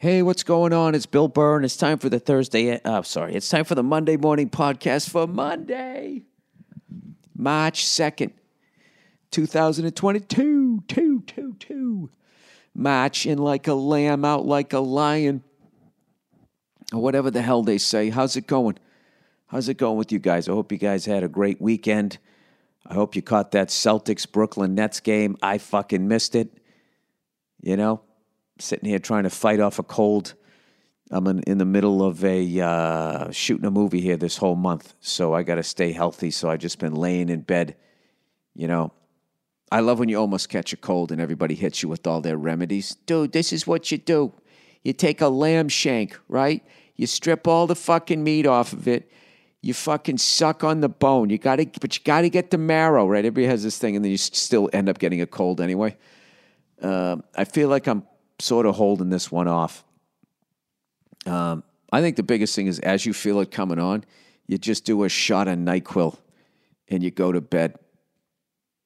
Hey, what's going on? It's Bill Burr, and it's time for the Thursday. Uh, sorry, it's time for the Monday morning podcast for Monday, March second, two thousand and twenty-two. Two, two, two. March in like a lamb, out like a lion, or whatever the hell they say. How's it going? How's it going with you guys? I hope you guys had a great weekend. I hope you caught that Celtics Brooklyn Nets game. I fucking missed it. You know, sitting here trying to fight off a cold. I'm in, in the middle of a uh, shooting a movie here this whole month, so I got to stay healthy. So I've just been laying in bed. You know, I love when you almost catch a cold and everybody hits you with all their remedies. Dude, this is what you do. You take a lamb shank, right? You strip all the fucking meat off of it. You fucking suck on the bone. You got to, but you got to get the marrow, right? Everybody has this thing, and then you still end up getting a cold anyway. Um, I feel like I'm sort of holding this one off. Um, I think the biggest thing is as you feel it coming on, you just do a shot of NyQuil and you go to bed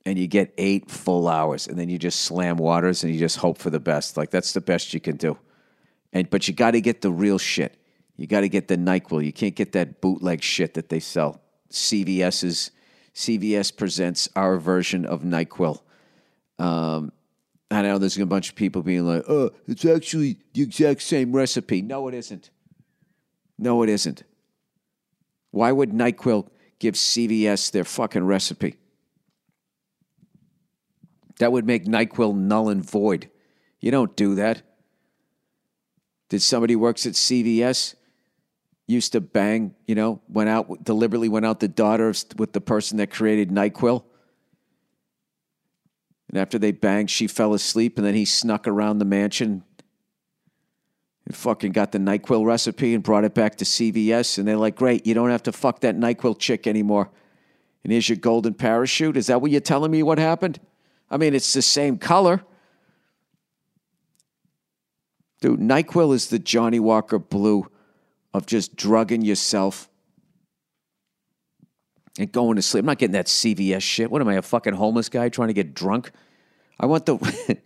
and you get eight full hours and then you just slam waters and you just hope for the best. Like that's the best you can do. And but you got to get the real shit. You got to get the NyQuil. You can't get that bootleg shit that they sell. CVS's CVS presents our version of NyQuil. Um, I know there's a bunch of people being like, oh, it's actually the exact same recipe. No, it isn't. No, it isn't. Why would NyQuil give CVS their fucking recipe? That would make NyQuil null and void. You don't do that. Did somebody works at CVS used to bang, you know, went out deliberately went out the daughter with the person that created NyQuil? And after they banged, she fell asleep, and then he snuck around the mansion and fucking got the NyQuil recipe and brought it back to CVS. And they're like, great, you don't have to fuck that NyQuil chick anymore. And here's your golden parachute. Is that what you're telling me what happened? I mean, it's the same color. Dude, NyQuil is the Johnny Walker Blue of just drugging yourself and going to sleep. I'm not getting that CVS shit. What am I, a fucking homeless guy trying to get drunk? I want the.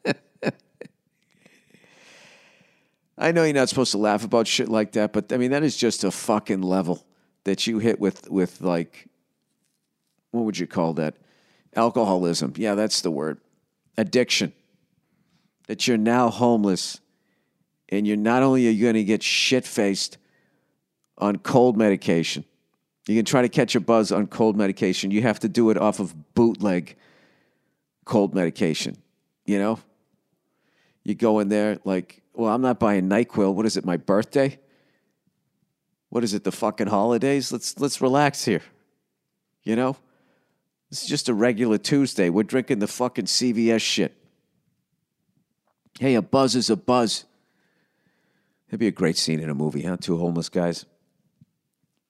I know you're not supposed to laugh about shit like that, but I mean that is just a fucking level that you hit with with like what would you call that? Alcoholism. Yeah, that's the word. Addiction. That you're now homeless and you're not only are you going to get shit faced on cold medication, you can try to catch a buzz on cold medication. You have to do it off of bootleg cold medication. You know? You go in there like, well, I'm not buying NyQuil. What is it, my birthday? What is it, the fucking holidays? Let's let's relax here. You know? It's just a regular Tuesday. We're drinking the fucking CVS shit. Hey, a buzz is a buzz. That'd be a great scene in a movie, huh? Two homeless guys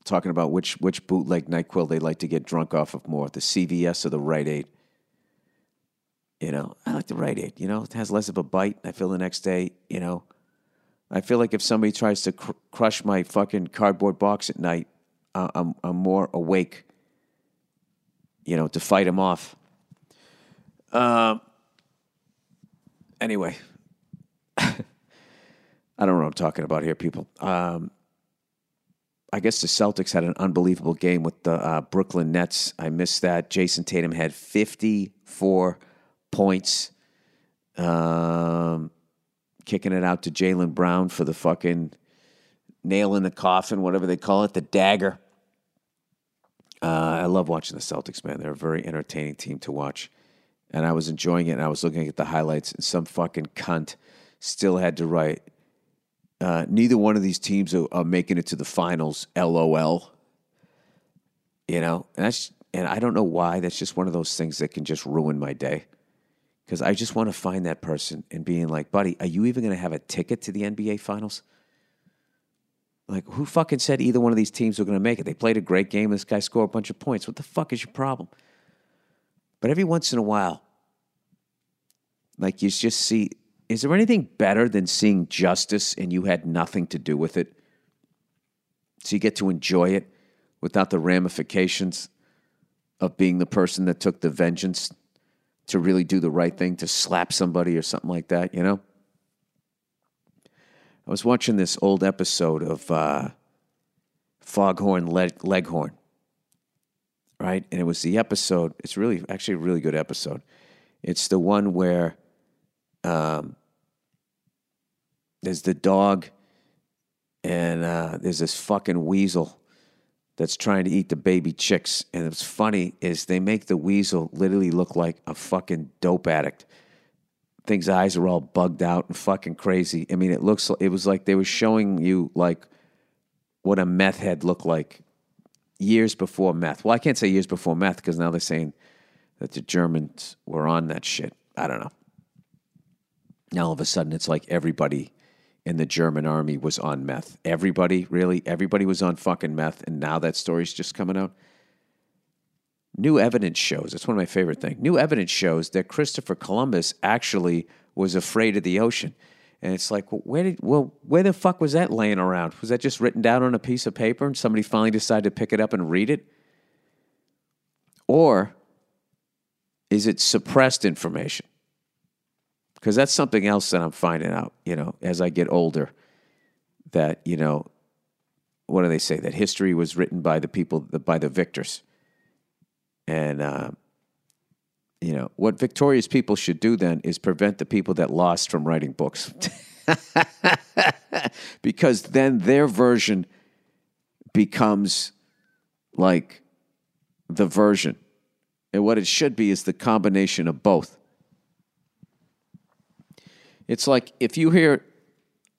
talking about which which bootleg Nyquil they like to get drunk off of more, the CVS or the Rite Aid. You know, I like the Rite Aid. You know, it has less of a bite. I feel the next day. You know, I feel like if somebody tries to cr- crush my fucking cardboard box at night, I'm I'm more awake. You know, to fight them off. Um. Anyway, I don't know what I'm talking about here, people. Um, I guess the Celtics had an unbelievable game with the uh, Brooklyn Nets. I missed that. Jayson Tatum had 54 points, um, kicking it out to Jaylen Brown for the fucking nail in the coffin, whatever they call it, the dagger. Uh, I love watching the Celtics, man. They're a very entertaining team to watch. And I was enjoying it, and I was looking at the highlights, and some fucking cunt still had to write, uh, neither one of these teams are, are making it to the finals, LOL. You know, and that's and I don't know why. That's just one of those things that can just ruin my day. Because I just want to find that person and being like, buddy, are you even going to have a ticket to the NBA finals? Like, who fucking said either one of these teams were going to make it? They played a great game. This guy scored a bunch of points. What the fuck is your problem? But every once in a while, like you just see, is there anything better than seeing justice and you had nothing to do with it? So you get to enjoy it without the ramifications of being the person that took the vengeance to really do the right thing, to slap somebody or something like that, you know? I was watching this old episode of uh, Foghorn Leg- Leghorn, right? And it was the episode, it's really, actually a really good episode. It's the one where um, there's the dog and uh, there's this fucking weasel that's trying to eat the baby chicks. And what's funny is they make the weasel literally look like a fucking dope addict. Thing's eyes are all bugged out and fucking crazy. I mean, it looks it was like they were showing you like what a meth head looked like years before meth. Well, I can't say years before meth because now they're saying that the Germans were on that shit. I don't know. Now all of a sudden it's like everybody in the German army was on meth. Everybody, really, everybody was on fucking meth, and now that story's just coming out. New evidence shows, that's one of my favorite things. New evidence shows that Christopher Columbus actually was afraid of the ocean. And it's like, well, where did well, where the fuck was that laying around? Was that just written down on a piece of paper and somebody finally decided to pick it up and read it? Or is it suppressed information? Because that's something else that I'm finding out, you know, as I get older. That, you know, what do they say? That history was written by the people, by the victors. And, uh, you know, what victorious people should do then is prevent the people that lost from writing books. because then their version becomes like the version. And what it should be is the combination of both. It's like if you hear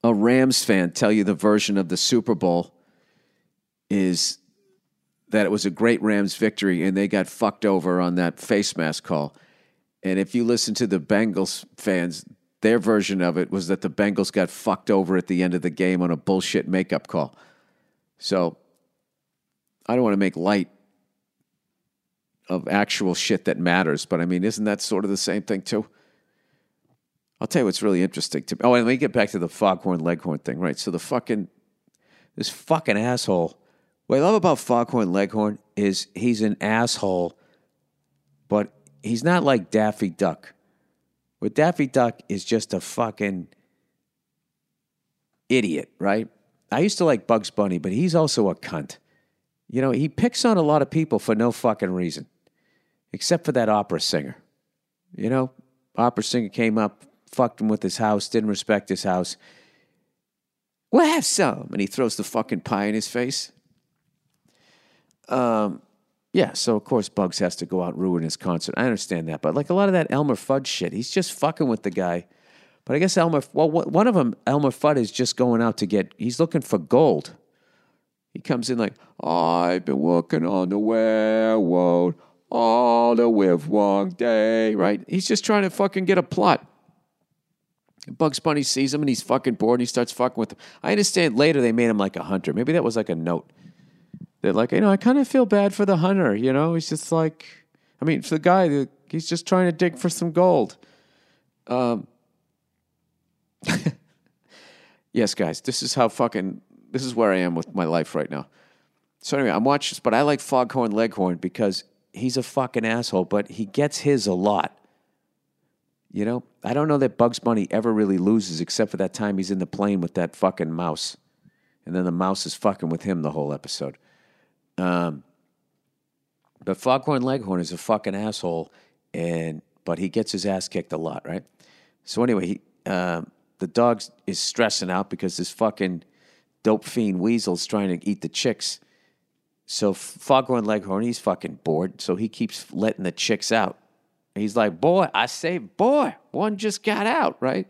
a Rams fan tell you the version of the Super Bowl is that it was a great Rams victory and they got fucked over on that face mask call. And if you listen to the Bengals fans, their version of it was that the Bengals got fucked over at the end of the game on a bullshit makeup call. So I don't want to make light of actual shit that matters, but I mean, isn't that sort of the same thing too? I'll tell you what's really interesting to me. Oh, and let me get back to the foghorn leghorn thing, right? So the fucking this fucking asshole. What I love about foghorn leghorn is he's an asshole, but he's not like Daffy Duck. Where Daffy Duck is just a fucking idiot, right? I used to like Bugs Bunny, but he's also a cunt. You know, he picks on a lot of people for no fucking reason, except for that opera singer. You know, opera singer came up, fucked him with his house, didn't respect his house. We'll have some. And he throws the fucking pie in his face. Um, yeah, so of course Bugs has to go out and ruin his concert. I understand that. But like a lot of that Elmer Fudd shit, he's just fucking with the guy. But I guess Elmer, well, one of them, Elmer Fudd, is just going out to get, he's looking for gold. He comes in like, I've been working on the railroad all the live day, right? He's just trying to fucking get a plot. Bugs Bunny sees him and he's fucking bored and he starts fucking with him. I understand later they made him like a hunter. Maybe that was like a note. That like, you know, I kind of feel bad for the hunter, you know? He's just like, I mean, for the guy, he's just trying to dig for some gold. Um, yes, guys, this is how fucking, this is where I am with my life right now. So anyway, I'm watching, this, but I like Foghorn Leghorn because he's a fucking asshole, but he gets his a lot. You know, I don't know that Bugs Bunny ever really loses except for that time he's in the plane with that fucking mouse. and then the mouse is fucking with him the whole episode. Um, but Foghorn Leghorn is a fucking asshole, and but he gets his ass kicked a lot, right? So anyway, he, um, the dog is stressing out because this fucking dope fiend Weasel's trying to eat the chicks. So Foghorn Leghorn, he's fucking bored, so he keeps letting the chicks out. He's like, "Boy, I say, boy, one just got out, right?"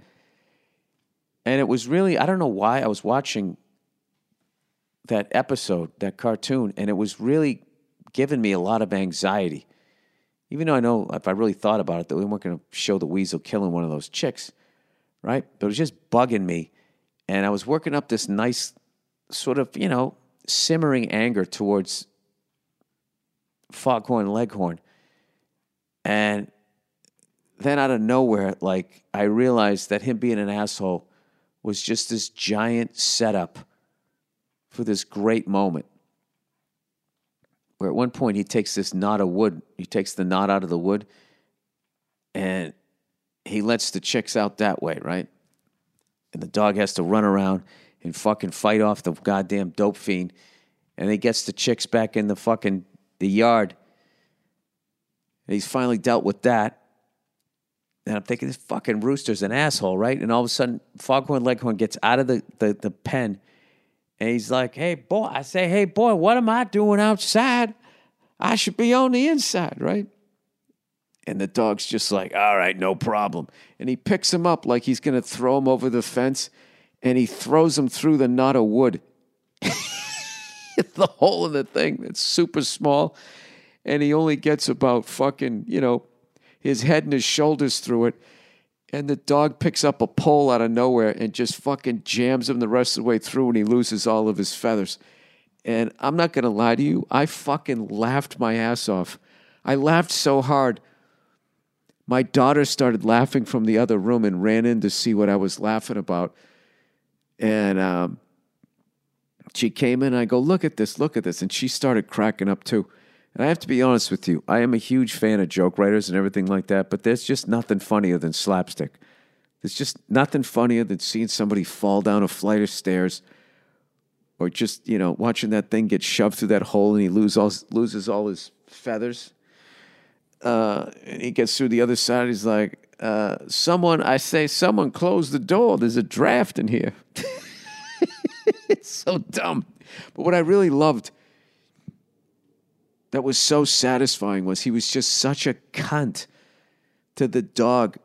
And it was really, I don't know why I was watching that episode, that cartoon, and it was really giving me a lot of anxiety. Even though I know if I really thought about it, that we weren't going to show the weasel killing one of those chicks, right? But it was just bugging me. And I was working up this nice sort of, you know, simmering anger towards Foghorn Leghorn. And then out of nowhere, like I realized that him being an asshole was just this giant setup for this great moment. Where at one point he takes this knot of wood, he takes the knot out of the wood, and he lets the chicks out that way, right? And the dog has to run around and fucking fight off the goddamn dope fiend. And he gets the chicks back in the fucking the yard. And he's finally dealt with that. And I'm thinking, this fucking rooster's an asshole, right? And all of a sudden, Foghorn Leghorn gets out of the, the, the pen and he's like, hey, boy, I say, hey, boy, what am I doing outside? I should be on the inside, right? And the dog's just like, all right, no problem. And he picks him up like he's going to throw him over the fence and he throws him through the knot of wood. the hole in the thing that's super small. And he only gets about fucking, you know, his head and his shoulders through it and the dog picks up a pole out of nowhere and just fucking jams him the rest of the way through and he loses all of his feathers. And I'm not to lie to you, I fucking laughed my ass off. I laughed so hard. My daughter started laughing from the other room and ran in to see what I was laughing about. And um, she came in I go, Look at this, look at this. And she started cracking up too. And I have to be honest with you, I am a huge fan of joke writers and everything like that, but there's just nothing funnier than slapstick. There's just nothing funnier than seeing somebody fall down a flight of stairs or just, you know, watching that thing get shoved through that hole and he lose all, loses all his feathers. Uh, and he gets through the other side. He's like, uh, someone, I say, someone close the door. There's a draft in here. it's so dumb. But what I really loved that was so satisfying was he was just such a cunt to the dog.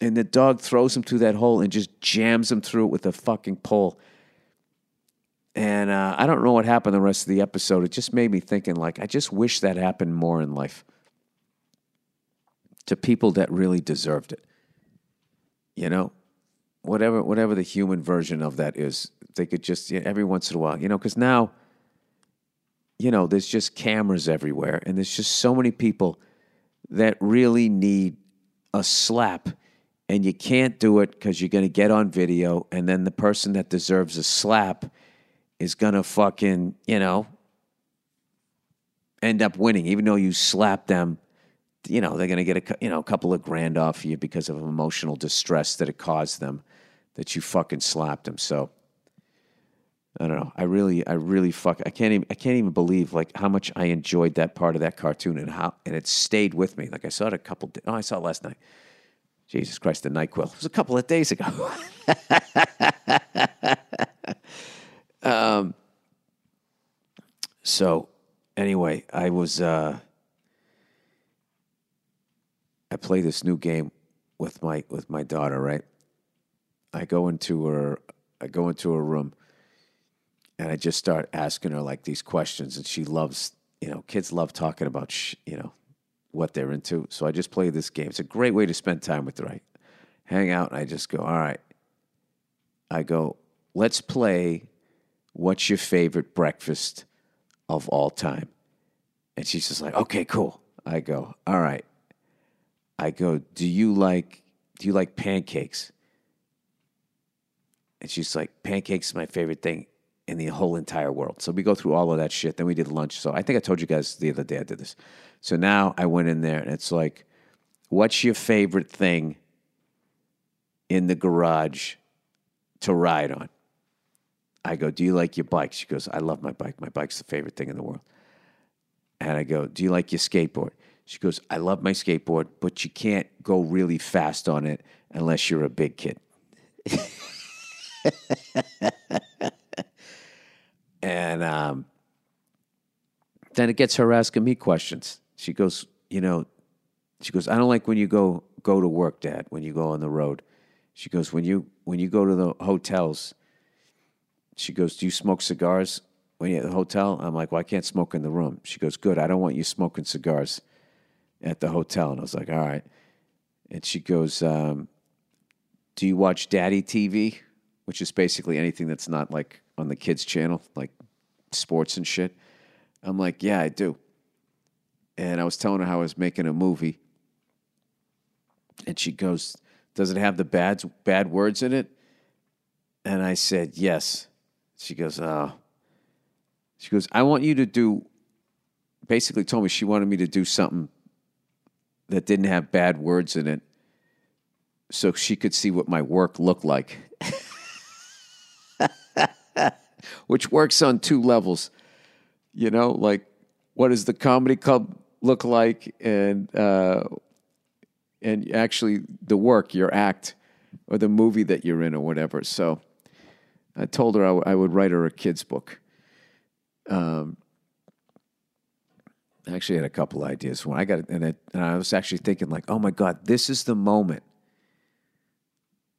And the dog throws him through that hole and just jams him through it with a fucking pole. And uh, I don't know what happened the rest of the episode. It just made me thinking, like, I just wish that happened more in life to people that really deserved it. You know, whatever whatever the human version of that is, they could just you know, every once in a while, you know, because now you know, there's just cameras everywhere, and there's just so many people that really need a slap, and you can't do it because you're going to get on video, and then the person that deserves a slap is going to fucking, you know, end up winning, even though you slap them. You know, they're going to get a you know a couple of grand off you because of emotional distress that it caused them, that you fucking slapped them. So I don't know. I really, I really fuck. I can't even. I can't even believe like how much I enjoyed that part of that cartoon and how and it stayed with me. Like I saw it a couple. oh, I saw it last night. Jesus Christ, the Nyquil. It was a couple of days ago. um. So, anyway, I was. Uh, I play this new game with my with my daughter. Right. I go into her. I go into her room and I just start asking her like these questions, and she loves, you know, kids love talking about, sh- you know, what they're into. So I just play this game. It's a great way to spend time with her. I hang out, and I just go, all right. I go, let's play. What's your favorite breakfast of all time? And she's just like, okay, cool. I go, all right. I go, do you like do you like pancakes? And she's like, pancakes is my favorite thing in the whole entire world. So we go through all of that shit. Then we did lunch. So I think I told you guys the other day I did this. So now I went in there and it's like, what's your favorite thing in the garage to ride on? I go, Do you like your bike? She goes, I love my bike. My bike's the favorite thing in the world. And I go, Do you like your skateboard? She goes, I love my skateboard, but you can't go really fast on it unless you're a big kid. and um, then it gets her asking me questions. She goes, You know, she goes, I don't like when you go go to work, Dad, when you go on the road. She goes, When you when you go to the hotels, she goes, Do you smoke cigars when you're at the hotel? I'm like, Well, I can't smoke in the room. She goes, Good, I don't want you smoking cigars at the hotel. And I was like, All right. And she goes, um, Do you watch Daddy TV? Which is basically anything that's not like on the kids' channel, like sports and shit. I'm like, Yeah, I do. And I was telling her how I was making a movie. And she goes, Does it have the bad, bad words in it? And I said, Yes. She goes, Oh. She goes, I want you to do, basically told me she wanted me to do something that didn't have bad words in it so she could see what my work looked like. Which works on two levels. You know, like what does the comedy club look like and uh, and actually the work, your act, or the movie that you're in or whatever. So I told her I, w- I would write her a kid's book. Um, I actually had a couple ideas when I got it, and, it, and I was actually thinking like, oh my god, this is the moment.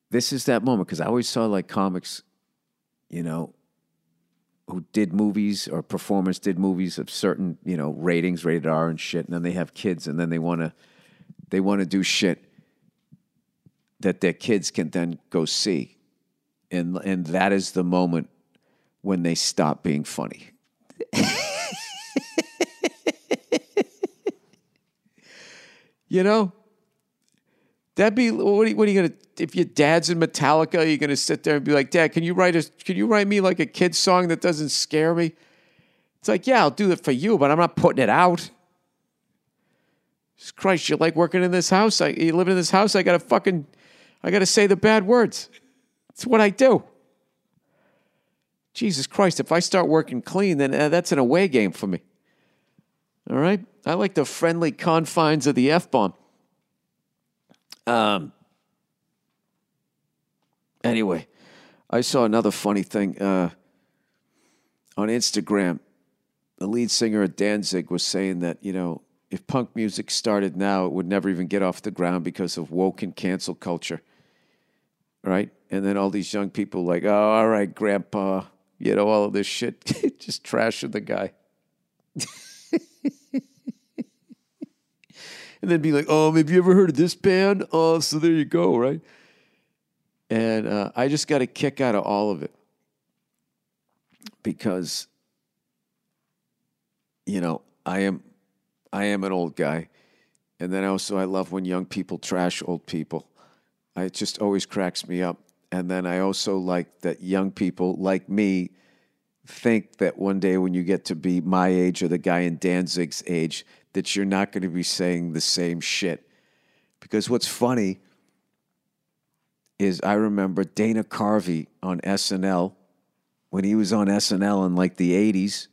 This is that moment because I always saw like comics, you know, who did movies or performers did movies of certain you know ratings, rated R and shit, and then they have kids, and then they want to they want to do shit that their kids can then go see, and and that is the moment when they stop being funny. you know, that'd be what are, you, you gonna? If your dad's in Metallica, you're gonna sit there and be like, "Dad, can you write a? Can you write me like a kid song that doesn't scare me?" It's like, yeah, I'll do it for you, but I'm not putting it out. Christ, you like working in this house? I, you live in this house? I gotta fucking, I gotta say the bad words. It's what I do. Jesus Christ, if I start working clean, then uh, that's an away game for me. All right? I like the friendly confines of the F bomb. Um, anyway, I saw another funny thing uh, on Instagram. The lead singer of Danzig was saying that, you know, if punk music started now, it would never even get off the ground because of woke and cancel culture. Right? And then all these young people like, oh, all right, grandpa, you know, all of this shit, just trashing the guy. and then be like, oh, have you ever heard of this band? Oh, so there you go, right? And uh, I just got a kick out of all of it because, you know, I am, I am an old guy, and then also I love when young people trash old people. I, it just always cracks me up. And then I also like that young people like me think that one day when you get to be my age or the guy in Danzig's age, that you're not going to be saying the same shit. Because what's funny is I remember Dana Carvey on SNL when he was on SNL in like the 80s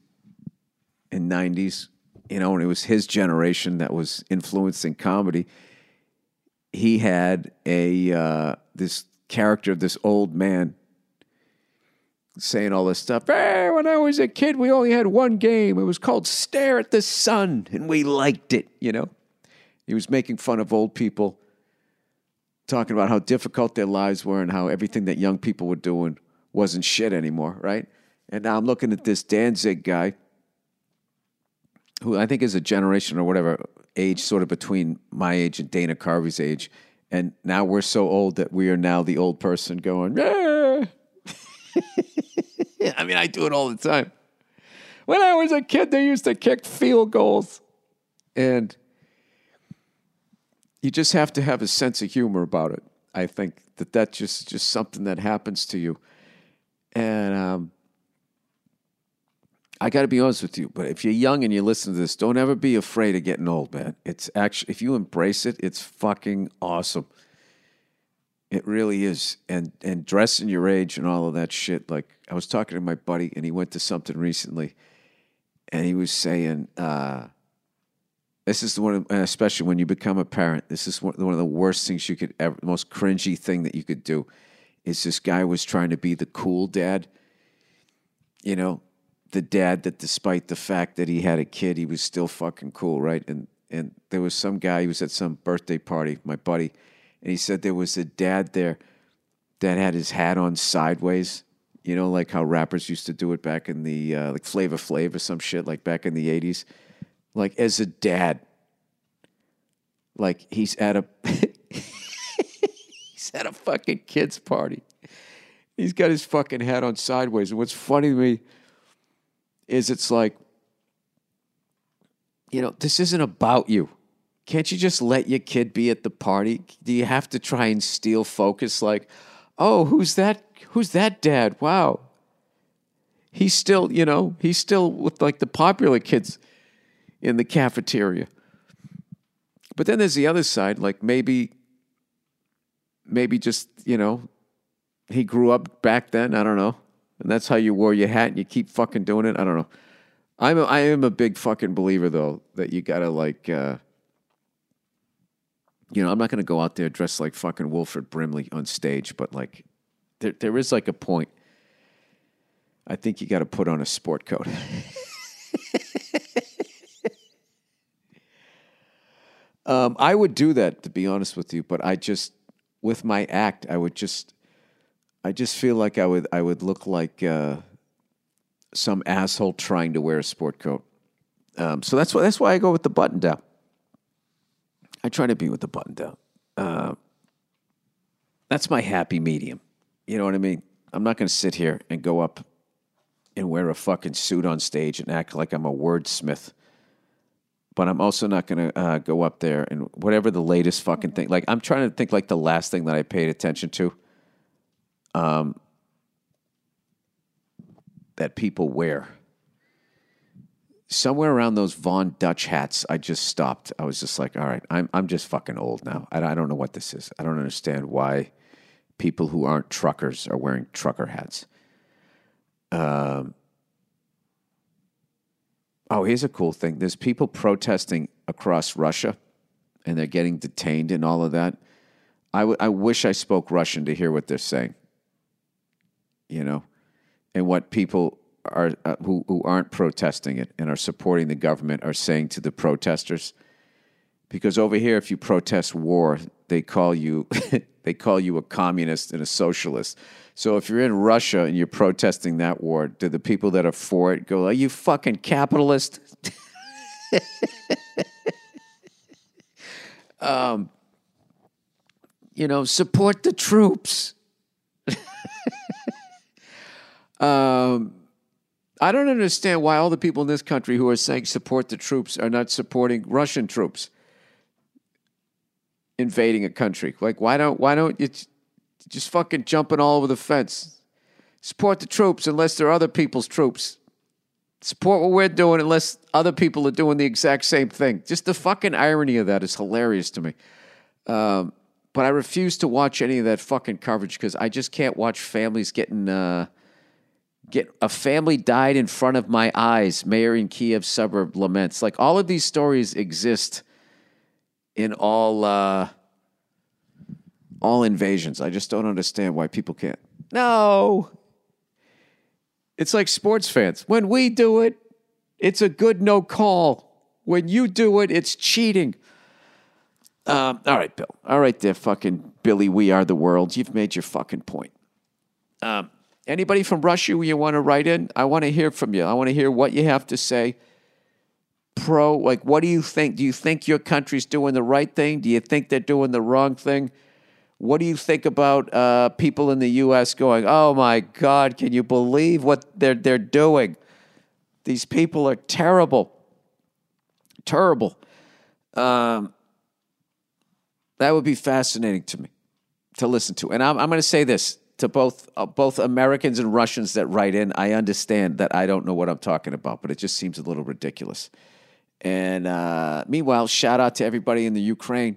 and 90s, you know, and it was his generation that was influencing comedy. He had a uh, this character, of this old man saying all this stuff. Hey, when I was a kid, we only had one game. It was called Stare at the Sun, and we liked it, you know? He was making fun of old people, talking about how difficult their lives were and how everything that young people were doing wasn't shit anymore, right? And now I'm looking at this Danzig guy, who I think is a generation or whatever age, sort of between my age and Dana Carvey's age. And now we're so old that we are now the old person going, yeah. I mean, I do it all the time. When I was a kid, they used to kick field goals. And you just have to have a sense of humor about it. I think that that's just, just something that happens to you. And um, I got to be honest with you, but if you're young and you listen to this, don't ever be afraid of getting old, man. It's actually, if you embrace it, it's fucking awesome. It really is. And and dressing your age and all of that shit. Like I was talking to my buddy and he went to something recently and he was saying, uh, this is the one, especially when you become a parent, this is one, of the worst things you could ever, the most cringy thing that you could do is this guy was trying to be the cool dad. You know, the dad that despite the fact that he had a kid, he was still fucking cool, right? And and there was some guy, he was at some birthday party, my buddy, and he said there was a dad there that had his hat on sideways. You know, like how rappers used to do it back in the uh, like Flavor Flav or some shit, like back in the eighties. Like as a dad, like he's at a he's at a fucking kids party. He's got his fucking hat on sideways. And what's funny to me is it's like, you know, this isn't about you. Can't you just let your kid be at the party? Do you have to try and steal focus? Like, oh, who's that? Who's that dad? Wow. He's still, you know, he's still with like the popular kids in the cafeteria. But then there's the other side, like maybe, maybe just, you know, he grew up back then. I don't know. And that's how you wore your hat and you keep fucking doing it. I don't know. I'm a, I am a big fucking believer though that you gotta like, uh, you know, I'm not gonna go out there dressed like fucking Wilford Brimley on stage, but like, there there is like a point. I think you got to put on a sport coat. um, I would do that to be honest with you, but I just with my act, I would just, I just feel like I would I would look like. Uh, some asshole trying to wear a sport coat. Um, so that's why that's why I go with the button down. I try to be with the button down. Uh, that's my happy medium. You know what I mean? I'm not going to sit here and go up and wear a fucking suit on stage and act like I'm a wordsmith. But I'm also not going to uh, go up there and whatever the latest fucking thing. Like I'm trying to think like the last thing that I paid attention to. Um, that people wear. Somewhere around those Von Dutch hats, I just stopped. I was just like, all right, I'm, I'm just fucking old now. I, I don't know what this is. I don't understand why people who aren't truckers are wearing trucker hats. Um, oh, here's a cool thing there's people protesting across Russia and they're getting detained and all of that. I, w- I wish I spoke Russian to hear what they're saying. You know? and what people are uh, who who aren't protesting it and are supporting the government are saying to the protesters. Because over here, if you protest war, they call you they call you a communist and a socialist. So if you're in Russia and you're protesting that war, do the people that are for it go, "Are you fucking capitalist"? um, you know, support the troops. Um, I don't understand why all the people in this country who are saying support the troops are not supporting Russian troops invading a country. Like, why don't why don't you just fucking jumping all over the fence? Support the troops unless they're other people's troops. Support what we're doing unless other people are doing the exact same thing. Just the fucking irony of that is hilarious to me. Um, but I refuse to watch any of that fucking coverage because I just can't watch families getting. Uh, Get a family died in front of my eyes. Mayor in Kiev suburb laments. Like all of these stories exist in all uh, all invasions. I just don't understand why people can't. No, it's like sports fans. When we do it, it's a good no call. When you do it, it's cheating. Um, all right, Bill. All right, there, fucking Billy. We are the world. You've made your fucking point. Um, Anybody from Russia you want to write in? I want to hear from you. I want to hear what you have to say. Pro, like, what do you think? Do you think your country's doing the right thing? Do you think they're doing the wrong thing? What do you think about uh, people in the U.S. going, "Oh my God, can you believe what they're they're doing? These people are terrible, terrible." Um, that would be fascinating to me to listen to. And I'm, I'm going to say this to both uh, both Americans and Russians that write in. I understand that I don't know what I'm talking about, but it just seems a little ridiculous. And uh, meanwhile, shout out to everybody in the Ukraine.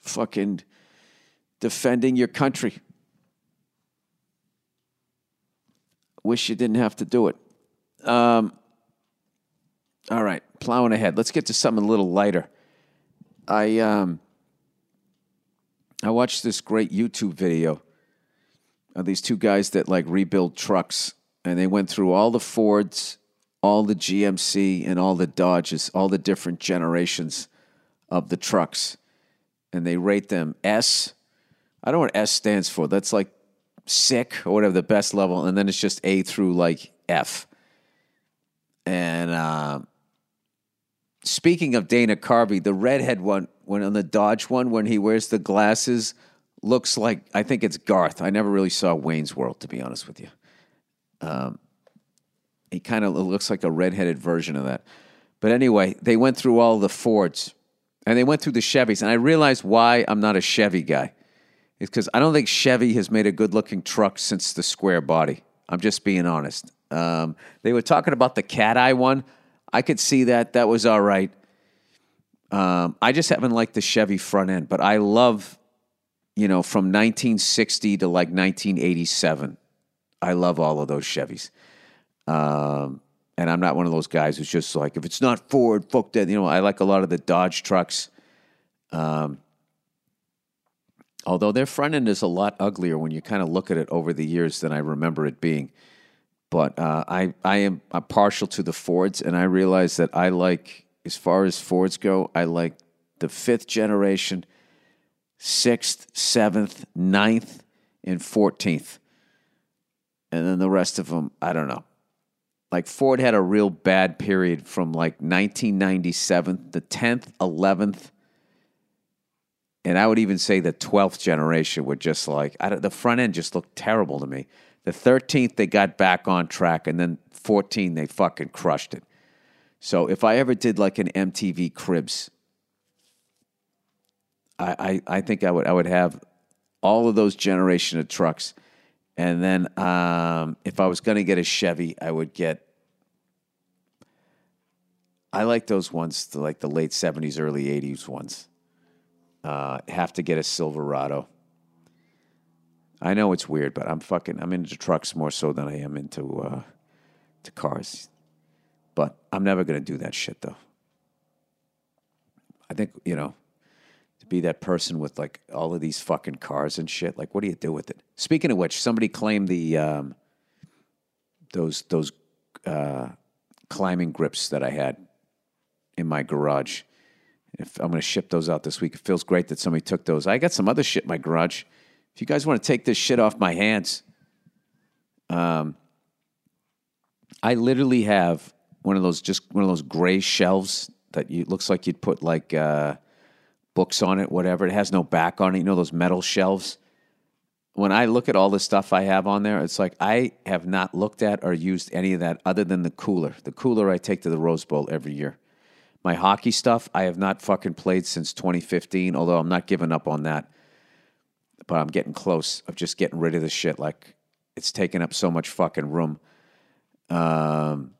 Fucking defending your country. Wish you didn't have to do it. Um, all right, plowing ahead. Let's get to something a little lighter. I um, I watched this great YouTube video of these two guys that like rebuild trucks, and they went through all the Fords, all the GMC, and all the Dodges, all the different generations of the trucks, and they rate them S. I don't know what S stands for. That's like sick or whatever the best level, and then it's just A through like F. And uh, speaking of Dana Carvey, the redhead one, when on the Dodge one, when he wears the glasses, looks like I think it's Garth. I never really saw Wayne's World, to be honest with you. Um, he kind of looks like a redheaded version of that. But anyway, they went through all the Fords and they went through the Chevys, and I realized why I'm not a Chevy guy. It's because I don't think Chevy has made a good looking truck since the square body. I'm just being honest. Um, they were talking about the cat eye one. I could see that. That was all right. Um, I just haven't liked the Chevy front end, but I love, you know, from 1960 to like 1987. I love all of those Chevys. Um, and I'm not one of those guys who's just like, if it's not Ford, fuck that. You know, I like a lot of the Dodge trucks. Um, although their front end is a lot uglier when you kind of look at it over the years than I remember it being. But uh, I, I am I'm partial to the Fords, and I realize that I like, as far as Fords go, I like the fifth generation, sixth, seventh, ninth, and 14th. And then the rest of them, I don't know. Like Ford had a real bad period from like 1997, the 10th, 11th, and I would even say the 12th generation were just like, the front end just looked terrible to me. The 13th, they got back on track, and then 14, they fucking crushed it. So if I ever did like an MTV Cribs, I, I, I think I would I would have all of those generation of trucks, and then um, if I was going to get a Chevy, I would get. I like those ones, the, like the late '70s, early '80s ones. Uh, have to get a Silverado. I know it's weird, but I'm fucking I'm into trucks more so than I am into uh, to cars. But I'm never gonna do that shit though. I think you know be that person with like all of these fucking cars and shit. Like, what do you do with it? Speaking of which, somebody claimed the um, those those uh, climbing grips that I had in my garage. If I'm going to ship those out this week, it feels great that somebody took those. I got some other shit in my garage. If you guys want to take this shit off my hands, um, I literally have one of those just one of those gray shelves that you looks like you'd put like uh, books on it, whatever. It has no back on it. You know those metal shelves. When I look at all the stuff I have on there, it's like I have not looked at or used any of that other than the cooler. The cooler I take to the Rose Bowl every year. My hockey stuff, I have not fucking played since 2015, although I'm not giving up on that. But I'm getting close of just getting rid of the shit. Like, it's taking up so much fucking room. Um,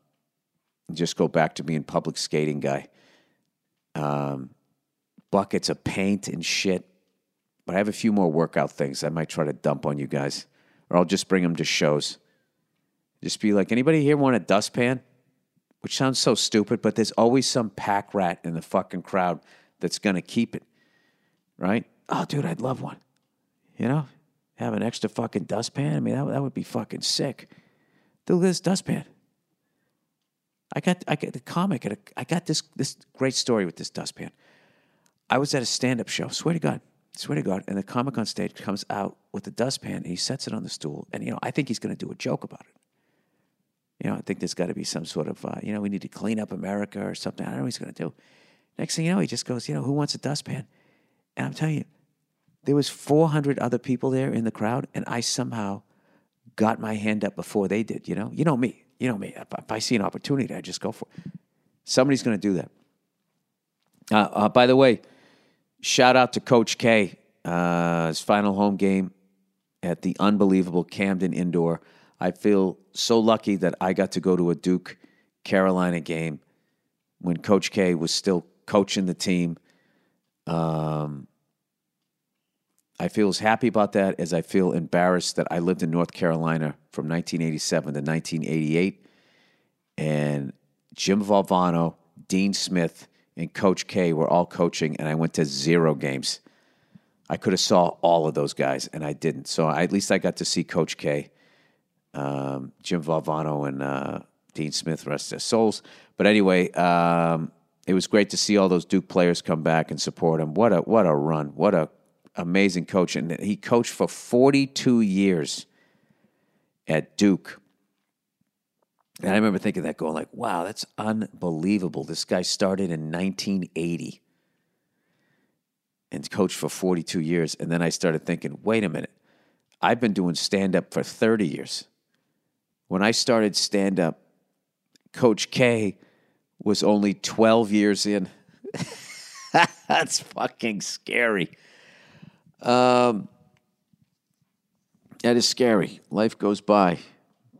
just go back to being public skating guy. Um, buckets of paint and shit. But I have a few more workout things I might try to dump on you guys, or I'll just bring them to shows. Just be like, anybody here want a dustpan? which sounds so stupid, but there's always some pack rat in the fucking crowd that's to keep it, right? Oh, dude, I'd love one. You know, have an extra fucking dustpan. I mean, that, that would be fucking sick. Dude, this dustpan. I got, I got the comic. I got this, this great story with this dustpan. I was at a stand-up show. Swear to God, swear to God, and the comic on stage comes out with a dustpan. And he sets it on the stool, and you know, I think he's going to do a joke about it. You know, I think there's got to be some sort of, uh, you know, we need to clean up America or something. I don't know what he's going to do. Next thing you know, he just goes, you know, who wants a dustpan? And I'm telling you, there was 400 other people there in the crowd, and I somehow got my hand up before they did. You know, you know me. You know me. If, if I see an opportunity, I just go for it. Somebody's going to do that. Uh, uh, by the way, shout out to Coach K. Uh, his final home game at the unbelievable Cameron Indoor. I feel so lucky that I got to go to a Duke Carolina game when Coach K was still coaching the team. Um, I feel as happy about that as I feel embarrassed that I lived in North Carolina from 1987 to 1988. And Jim Valvano, Dean Smith, and Coach K were all coaching, and I went to zero games. I could have saw all of those guys, and I didn't. So I, at least I got to see Coach K, um, Jim Valvano, and uh, Dean Smith, rest their souls. But anyway, um, it was great to see all those Duke players come back and support him. What a what a run! What a amazing coach, and he coached for 42 years at Duke. And I remember thinking that, going like, "Wow, that's unbelievable." This guy started in 1980 and coached for 42 years, and then I started thinking, "Wait a minute, I've been doing stand up for 30 years." When I started stand up, Coach K was only 12 years in. That's fucking scary. Um, that is scary. Life goes by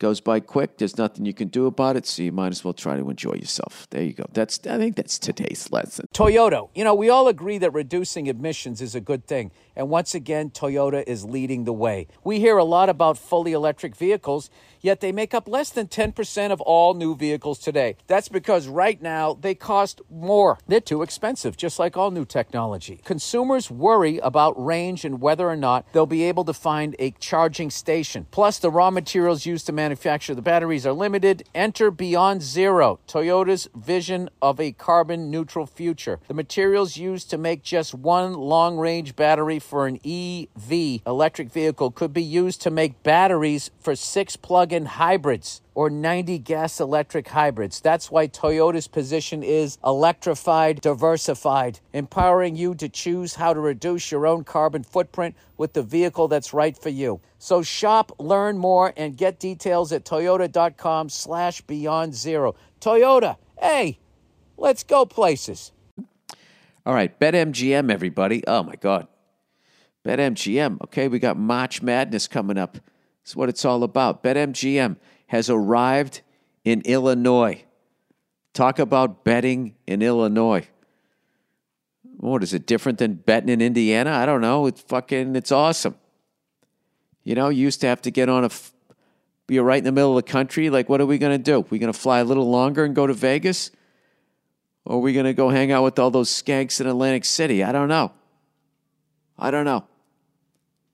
goes by quick. There's nothing you can do about it, so you might as well try to enjoy yourself. There you go. That's I think that's today's lesson. Toyota. You know, we all agree that reducing emissions is a good thing. And once again, Toyota is leading the way. We hear a lot about fully electric vehicles, yet they make up less than 10% of all new vehicles today. That's because right now they cost more. They're too expensive, just like all new technology. Consumers worry about range and whether or not they'll be able to find a charging station. Plus, the raw materials used to manufacture the batteries are limited. Enter Beyond Zero, Toyota's vision of a carbon neutral future. The materials used to make just one long range battery for an EV electric vehicle could be used to make batteries for six plug in hybrids or 90 gas electric hybrids. That's why Toyota's position is electrified, diversified, empowering you to choose how to reduce your own carbon footprint with the vehicle that's right for you. So shop, learn more, and get details at toyota.com slash beyond zero. Toyota, hey, let's go places. All right, BetMGM, everybody. Oh my God. BetMGM. Okay, we got March Madness coming up. That's what it's all about. BetMGM has arrived in Illinois. Talk about betting in Illinois. What is it different than betting in Indiana? I don't know. It's fucking it's awesome. You know, you used to have to get on a you're right in the middle of the country. Like, what are we going to do? We going to fly a little longer and go to Vegas? Or are we going to go hang out with all those skanks in Atlantic City? I don't know. I don't know.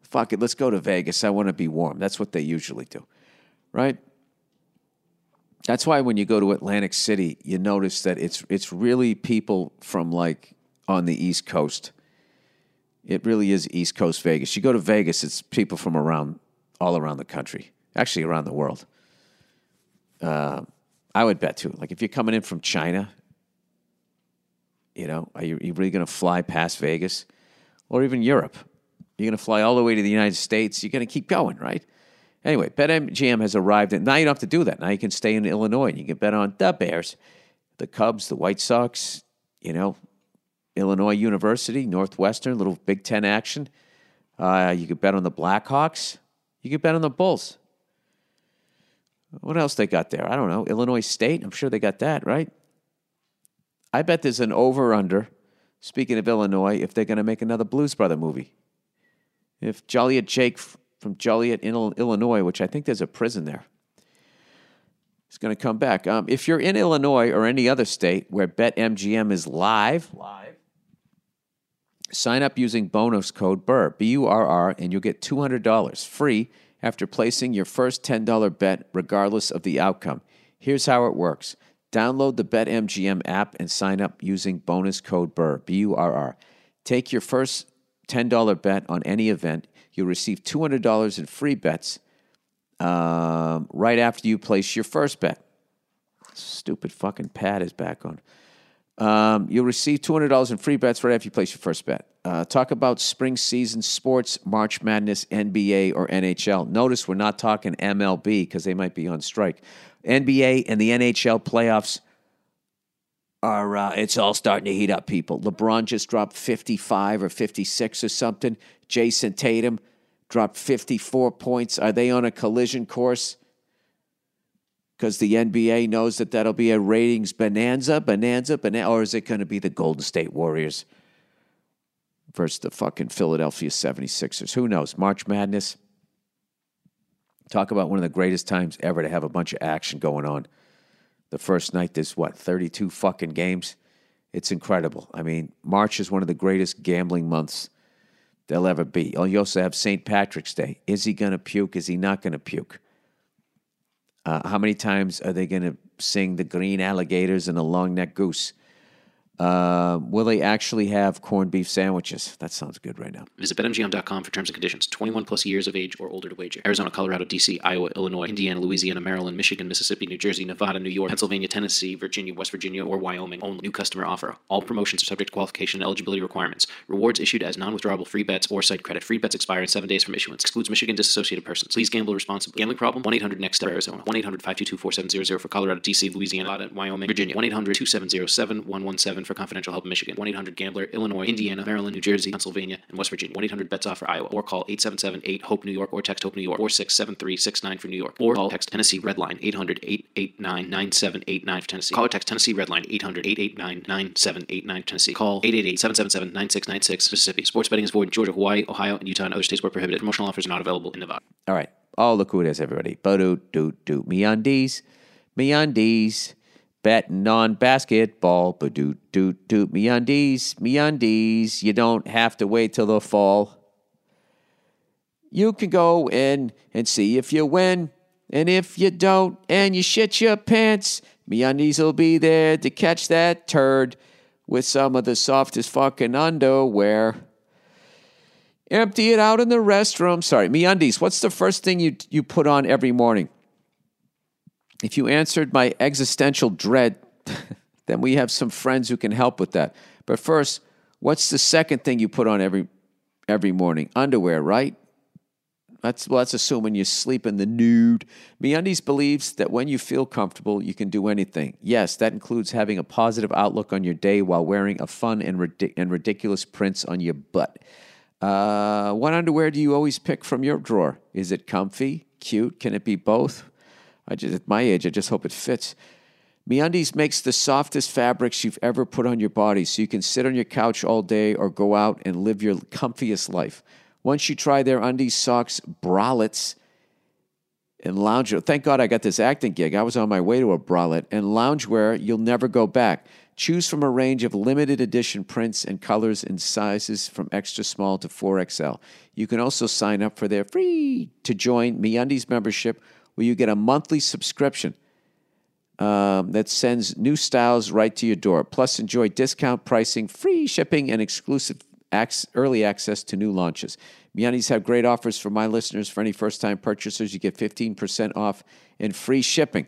Fuck it, let's go to Vegas. I want to be warm. That's what they usually do, right? That's why when you go to Atlantic City, you notice that it's it's really people from like on the East Coast. It really is East Coast Vegas. You go to Vegas, it's people from around all around the country, actually around the world. Uh, I would bet too. Like if you're coming in from China, you know, are you, are you really going to fly past Vegas? or even Europe. You're going to fly all the way to the United States. You're going to keep going, right? Anyway, BetMGM has arrived, and now you don't have to do that. Now you can stay in Illinois and you can bet on the Bears, the Cubs, the White Sox, you know, Illinois University, Northwestern, little Big Ten action. Uh, you could bet on the Blackhawks. You could bet on the Bulls. What else they got there? I don't know. Illinois State. I'm sure they got that, right? I bet there's an over under Speaking of Illinois, if they're going to make another Blues Brother movie, if Joliet Jake from Joliet, Illinois, which I think there's a prison there, is going to come back. Um, if you're in Illinois or any other state where BetMGM is live, live, sign up using bonus code BURR, B U R R, and you'll get $200 free after placing your first $10 bet, regardless of the outcome. Here's how it works Download the BetMGM app and sign up using bonus code BURR, B U R R. Take your first $10 bet on any event. You'll receive $200 in free bets um, right after you place your first bet. Stupid fucking pad is back on. Um, you'll receive $200 in free bets right after you place your first bet. Uh, talk about spring season sports, March Madness, NBA, or NHL. Notice we're not talking MLB because they might be on strike. NBA and the NHL playoffs are uh, it's all starting to heat up people. LeBron just dropped 55 or 56 or something. Jayson Tatum dropped 54 points. Are they on a collision course? Because the NBA knows that that'll be a ratings bonanza, bonanza, bonanza, or is it going to be the Golden State Warriors versus the fucking Philadelphia 76ers. Who knows? March Madness. Talk about one of the greatest times ever to have a bunch of action going on. The first night, there's what, 32 fucking games? It's incredible. I mean, March is one of the greatest gambling months there'll ever be. Oh, you also have St. Patrick's Day. Is he going to puke? Is he not going to puke? Uh, how many times are they going to sing the green alligators and the long neck goose? Uh, will they actually have corned beef sandwiches? That sounds good right now. Visit BetMGM.com for terms and conditions. 21 plus years of age or older to wager. Arizona, Colorado, D.C., Iowa, Illinois, Indiana, Louisiana, Maryland, Michigan, Mississippi, New Jersey, Nevada, New York, Pennsylvania, Tennessee, Virginia, West Virginia, or Wyoming. Only new customer offer. All promotions are subject to qualification and eligibility requirements. Rewards issued as non-withdrawable free bets or site credit. Free bets expire in seven days from issuance. Excludes Michigan disassociated persons. Please gamble responsibly. Gambling problem? 1-800-NEXT-STEP Arizona. 1-800-522-4700 for Colorado, D.C., Louisiana, Nevada, Wyoming, Virginia. 1-800-270-7117 for confidential help in Michigan. 1 800 Gambler, Illinois, Indiana, Maryland, New Jersey, Pennsylvania, and West Virginia. 1 800 Bets Off for Iowa. Or call 877 8 HOPE New York or text HOPE New York 467369 for New York. Or call text Tennessee Redline 800 889 9789 for Tennessee. Call or text Tennessee Redline 800 889 9789 for Tennessee. Call 888 777 9696 Mississippi. Sports betting is void in Georgia, Hawaii, Ohio, and Utah, and other states where prohibited. Promotional offers are not available in Nevada. All right. Oh, look who it is, everybody. Ba-doot, doot, doot. Me undies. Me on undies. Betting on basketball. Ba-doot, doot, doot. Me undies. Me undies. You don't have to wait till the fall. You can go in and see if you win. And if you don't and you shit your pants, me undies will be there to catch that turd with some of the softest fucking underwear. Empty it out in the restroom. Sorry, me undies. What's the first thing you you put on every morning? If you answered my existential dread, then we have some friends who can help with that. But first, what's the second thing you put on every every morning? Underwear, right? That's well, that's assuming you sleep in the nude. MeUndies believes that when you feel comfortable, you can do anything. Yes, that includes having a positive outlook on your day while wearing a fun and, and ridiculous prints on your butt. Uh, what underwear do you always pick from your drawer? Is it comfy, cute? Can it be both? I just at my age, I just hope it fits. MeUndies makes the softest fabrics you've ever put on your body, so you can sit on your couch all day or go out and live your comfiest life. Once you try their undies, socks, bralettes, and loungewear. Thank God I got this acting gig. I was on my way to a bralette and loungewear. You'll never go back. Choose from a range of limited edition prints and colors and sizes from extra small to 4XL. You can also sign up for their free to join MeUndies membership, where you get a monthly subscription um, that sends new styles right to your door. Plus, enjoy discount pricing, free shipping, and exclusive early access to new launches. MeUndies have great offers for my listeners. For any first-time purchasers, you get 15% off and free shipping.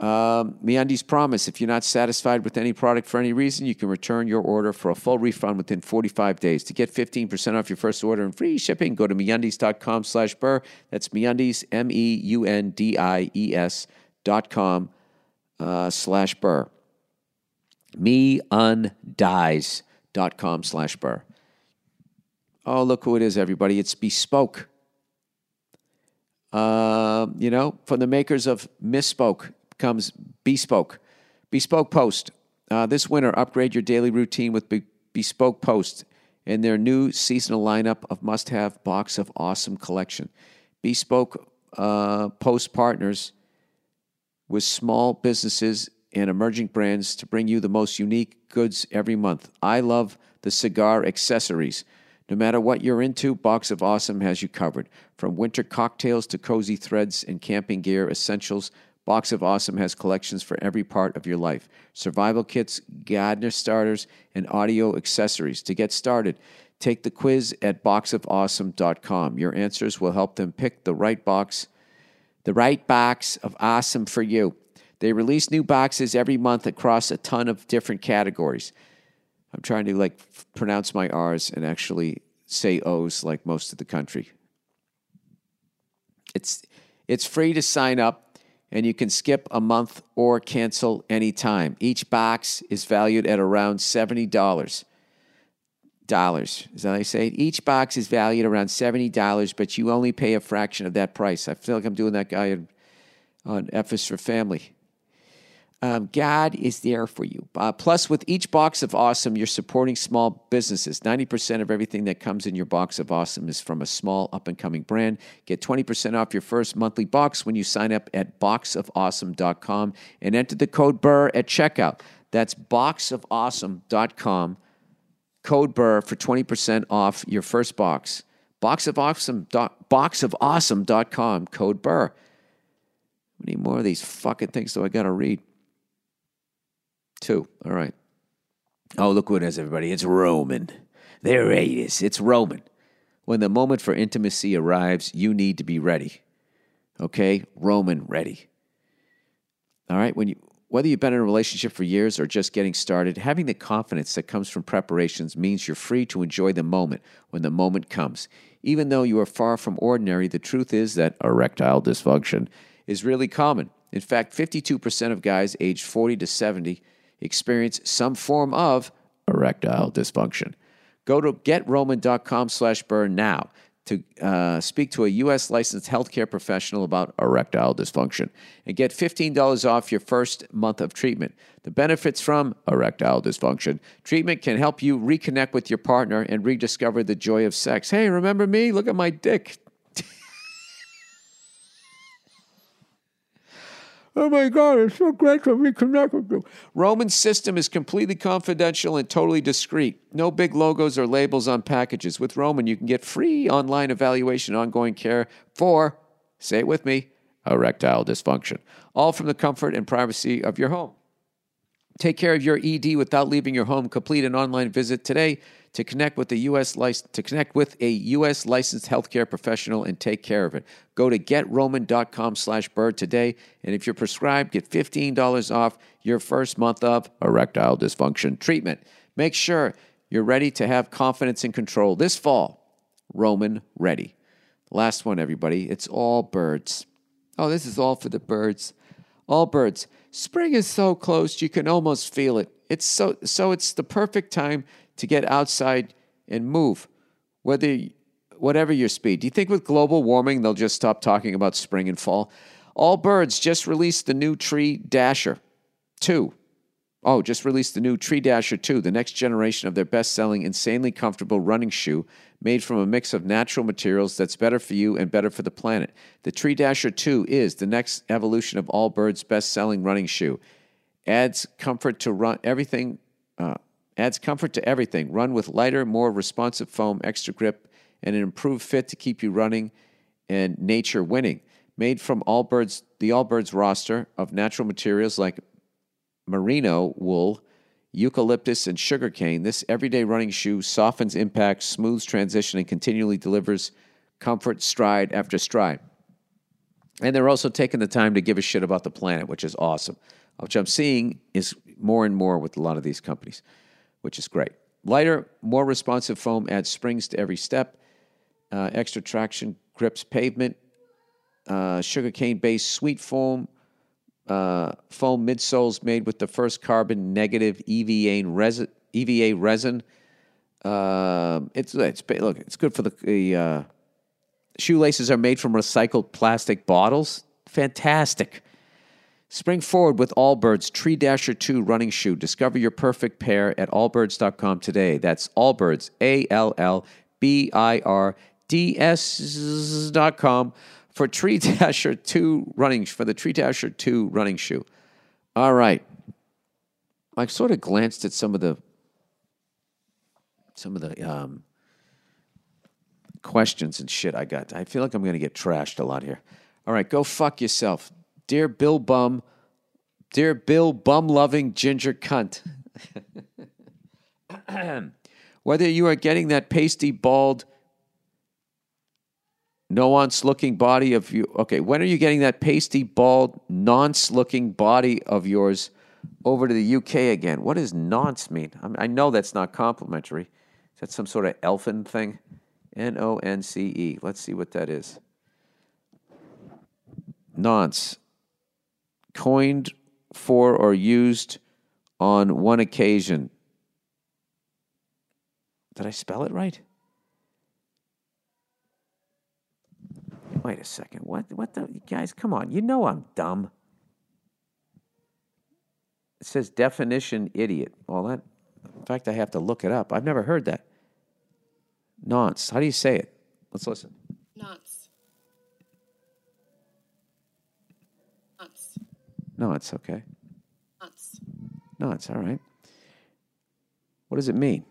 Um, MeUndies promise if you're not satisfied with any product for any reason, you can return your order for a full refund within 45 days. To get 15% off your first order and free shipping, go to MeUndies.com slash Burr. That's MeUndies, M-E-U-N-D-I-E-S dot com uh, slash Burr. MeUndies dot com slash Burr. Oh, look who it is, everybody. It's Bespoke. Uh, you know, from the makers of Misspoke comes Bespoke. Bespoke Post. Uh, this winter, upgrade your daily routine with Be- Bespoke Post and their new seasonal lineup of must have box of awesome collection. Bespoke uh, Post partners with small businesses and emerging brands to bring you the most unique goods every month. I love the cigar accessories. No matter what you're into, Box of Awesome has you covered. From winter cocktails to cozy threads and camping gear essentials, Box of Awesome has collections for every part of your life survival kits, gardener starters, and audio accessories. To get started, take the quiz at boxofawesome.com. Your answers will help them pick the right box, the right box of awesome for you. They release new boxes every month across a ton of different categories. I'm trying to like pronounce my R's and actually say O's like most of the country. It's it's free to sign up and you can skip a month or cancel anytime. Each box is valued at around $70. Dollars. Is that how I say it? Each box is valued around $70, but you only pay a fraction of that price. I feel like I'm doing that guy on, on for Family. Um, God is there for you. Uh, plus, with each box of awesome, you're supporting small businesses. 90% of everything that comes in your box of awesome is from a small up and coming brand. Get 20% off your first monthly box when you sign up at boxofawesome.com and enter the code BURR at checkout. That's boxofawesome.com, code BURR for 20% off your first box. Boxofawesome, boxofawesome.com, code BURR. How many more of these fucking things do I got to read? Two. All right. Oh, look what it is, everybody. It's Roman. There it is. It's Roman. When the moment for intimacy arrives, you need to be ready. Okay? Roman ready. All right? When you whether you've been in a relationship for years or just getting started, having the confidence that comes from preparations means you're free to enjoy the moment when the moment comes. Even though you are far from ordinary, the truth is that erectile dysfunction is really common. In fact, 52% of guys aged 40 to 70 experience some form of erectile dysfunction. Go to getroman.com slash burn now to uh, speak to a U.S. licensed healthcare professional about erectile dysfunction and get $15 off your first month of treatment. The benefits from erectile dysfunction treatment can help you reconnect with your partner and rediscover the joy of sex. Hey, remember me? Look at my dick. Oh my God, it's so great to reconnect with you. Roman's system is completely confidential and totally discreet. No big logos or labels on packages. With Roman, you can get free online evaluation, ongoing care for, say it with me, erectile dysfunction. All from the comfort and privacy of your home. Take care of your ED without leaving your home. Complete an online visit today to connect with a US lic- to connect with a US licensed healthcare professional and take care of it. Go to getroman.com slash bird today, and if you're prescribed, get $15 off your first month of erectile dysfunction treatment. Make sure you're ready to have confidence and control this fall. Roman ready. Last one, everybody. It's all birds. Oh, this is all for the birds. All birds. Spring is so close you can almost feel it. It's so so it's the perfect time to get outside and move. Whether whatever your speed. Do you think with global warming they'll just stop talking about spring and fall? Allbirds just released the new Tree Dasher 2. Oh, just released the new Tree Dasher 2, the next generation of their best selling, insanely comfortable running shoe made from a mix of natural materials that's better for you and better for the planet. The Tree Dasher 2 is the next evolution of Allbirds' best selling running shoe. Adds comfort to run everything, uh, adds comfort to everything. Run with lighter, more responsive foam, extra grip, and an improved fit to keep you running and nature winning. Made from Allbirds, the Allbirds roster of natural materials like merino wool, eucalyptus, and sugarcane, this everyday running shoe softens impact, smooths transition, and continually delivers comfort stride after stride. And they're also taking the time to give a shit about the planet, which is awesome, which I'm seeing is more and more with a lot of these companies, which is great. Lighter, more responsive foam adds springs to every step, uh, extra traction, grips pavement, uh, sugarcane based sweet foam uh, foam midsoles made with the first carbon negative EVA resin. EVA resin. Uh, it's it's look, it's good for the, the uh, shoelaces are made from recycled plastic bottles. Fantastic. Spring forward with Allbirds Tree Dasher 2 running shoe. Discover your perfect pair at allbirds.com today. That's Allbirds, A L L B I R D S.com for Tree Dasher 2 running for the Tree Dasher 2 running shoe. All right. I sort of glanced at some of the some of the um, questions and shit I got. I feel like I'm going to get trashed a lot here. All right, go fuck yourself. Dear Bill Bum, dear Bill Bum loving ginger cunt. Whether you are getting that pasty bald nonce looking body of you. Okay, when are you getting that pasty, bald, nonce looking body of yours over to the UK again? What does nonce mean? I, mean, I know that's not complimentary. Is that some sort of elfin thing? N O N C E. Let's see what that is. Nonce. Coined for or used on one occasion. Did I spell it right? Wait a second. What? What the guys? Come on. You know I'm dumb. It says definition idiot. All that, in fact, I have to look it up. I've never heard that. Nonce. How do you say it? Let's listen. Nonce. Nonce. No, it's okay. Nonce. No, it's all right. What does it mean?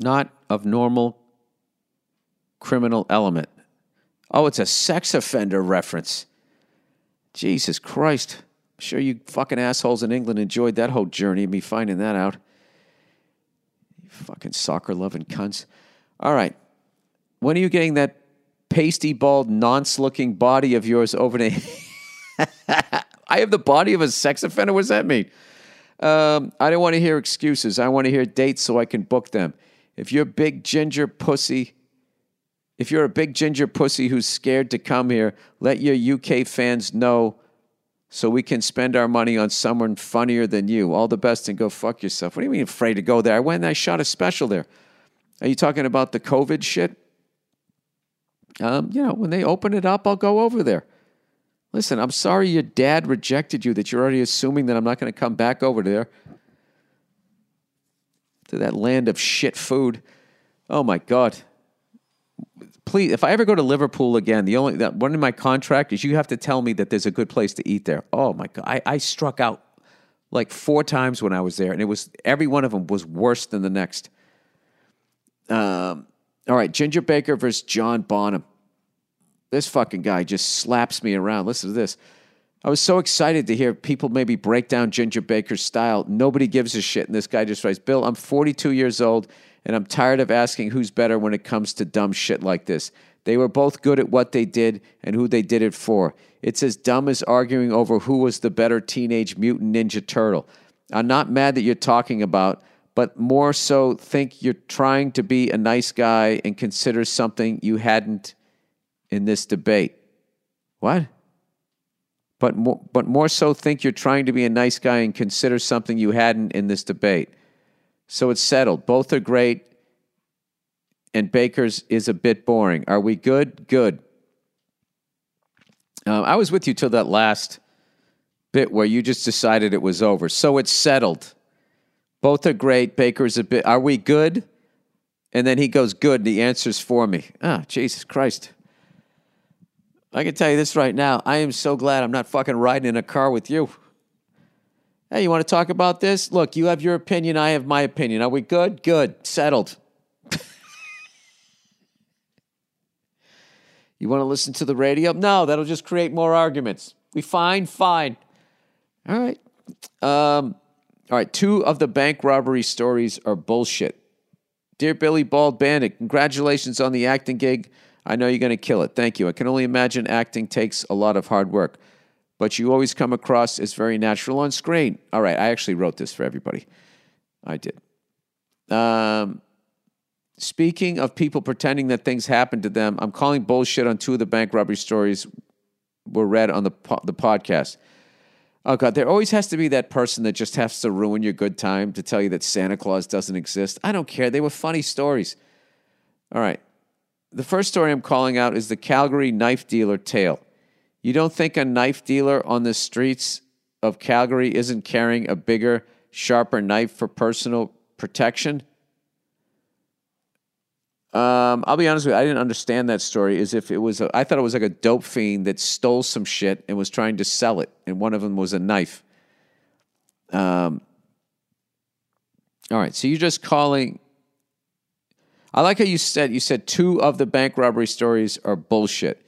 Not of normal criminal element. Oh, it's a sex offender reference. Jesus Christ. I'm sure you fucking assholes in England enjoyed that whole journey of me finding that out. You fucking soccer loving cunts. All right. When are you getting that pasty bald, nonce looking body of yours over to. I have the body of a sex offender? What does that mean? Um, I don't want to hear excuses. I want to hear dates so I can book them. If you're a big ginger pussy, if you're a big ginger pussy who's scared to come here, let your UK fans know so we can spend our money on someone funnier than you. All the best and go fuck yourself. What do you mean afraid to go there? I went and I shot a special there. Are you talking about the COVID shit? Um, you know, when they open it up, I'll go over there. Listen, I'm sorry your dad rejected you, that you're already assuming that I'm not going to come back over there to that land of shit food. Oh my God. Please, if I ever go to Liverpool again, the only that one in my contract is you have to tell me that there's a good place to eat there. Oh my God. I, I struck out like four times when I was there, and it was every one of them was worse than the next. Um, all right, Ginger Baker versus John Bonham. This fucking guy just slaps me around. Listen to this. I was so excited to hear people maybe break down Ginger Baker's style. Nobody gives a shit. And this guy just writes, Bill, I'm 42 years old and I'm tired of asking who's better when it comes to dumb shit like this. They were both good at what they did and who they did it for. It's as dumb as arguing over who was the better teenage mutant ninja turtle. I'm not mad that you're talking about, but more so think you're trying to be a nice guy and consider something you hadn't in this debate. What? But more, but more so think you're trying to be a nice guy and consider something you hadn't in this debate. So it's settled. Both are great, and Baker's is a bit boring. Are we good? Good. Um, I was with you till that last bit where you just decided it was over. So it's settled. Both are great. Baker's a bit. Are we good? And then he goes, good. And he answers for me. Ah, Jesus Christ. I can tell you this right now. I am so glad I'm not fucking riding in a car with you. Hey, you want to talk about this? Look, you have your opinion. I have my opinion. Are we good? Good. Settled. you want to listen to the radio? No, that'll just create more arguments. We fine? Fine. All right. Um, all right. Two of the bank robbery stories are bullshit. Dear Billy Bald Bandit, congratulations on the acting gig. I know you're going to kill it. Thank you. I can only imagine acting takes a lot of hard work, but you always come across as very natural on screen. All right, I actually wrote this for everybody. I did. Um, speaking of people pretending that things happened to them, I'm calling bullshit on two of the bank robbery stories were read on the po- the podcast. Oh God, there always has to be that person that just has to ruin your good time to tell you that Santa Claus doesn't exist. I don't care. They were funny stories. All right. The first story I'm calling out is the Calgary knife dealer tale. You don't think a knife dealer on the streets of Calgary isn't carrying a bigger, sharper knife for personal protection? Um, I'll be honest with you, I didn't understand that story as if it was, a, I thought it was like a dope fiend that stole some shit and was trying to sell it, and one of them was a knife. Um, all right, so you're just calling. I like how you said you said two of the bank robbery stories are bullshit,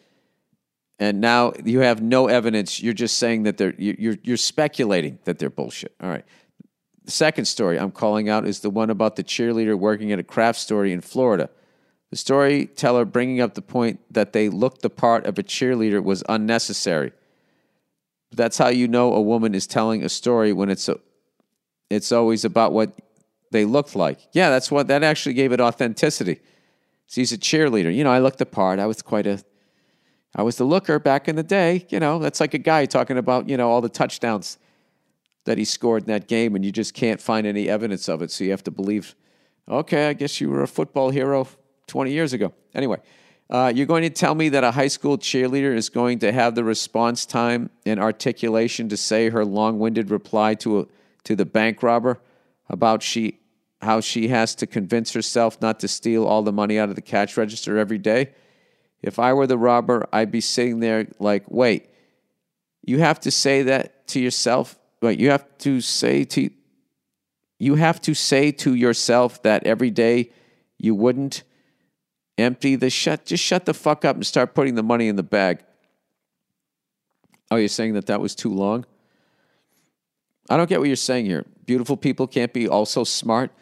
and now you have no evidence. You're just saying that they're you're you're speculating that they're bullshit. All right. The second story I'm calling out is the one about the cheerleader working at a craft store in Florida. The storyteller bringing up the point that they looked the part of a cheerleader was unnecessary. That's how you know a woman is telling a story when it's a, it's always about what they looked like. Yeah, that's what that actually gave it authenticity. She's a cheerleader. You know, I looked the part. I was quite a I was the looker back in the day, you know, that's like a guy talking about, you know, all the touchdowns that he scored in that game and you just can't find any evidence of it. So you have to believe, okay, I guess you were a football hero 20 years ago. Anyway, Uh, you're going to tell me that a high school cheerleader is going to have the response time and articulation to say her long-winded reply to a, to the bank robber about she how she has to convince herself not to steal all the money out of the cash register every day. If I were the robber, I'd be sitting there like, wait, you have to say that to yourself. Wait, you have to say to you have to say to yourself that every day you wouldn't empty the shut just shut the fuck up and start putting the money in the bag. Oh, you're saying that that was too long? I don't get what you're saying here. Beautiful people can't be also smart.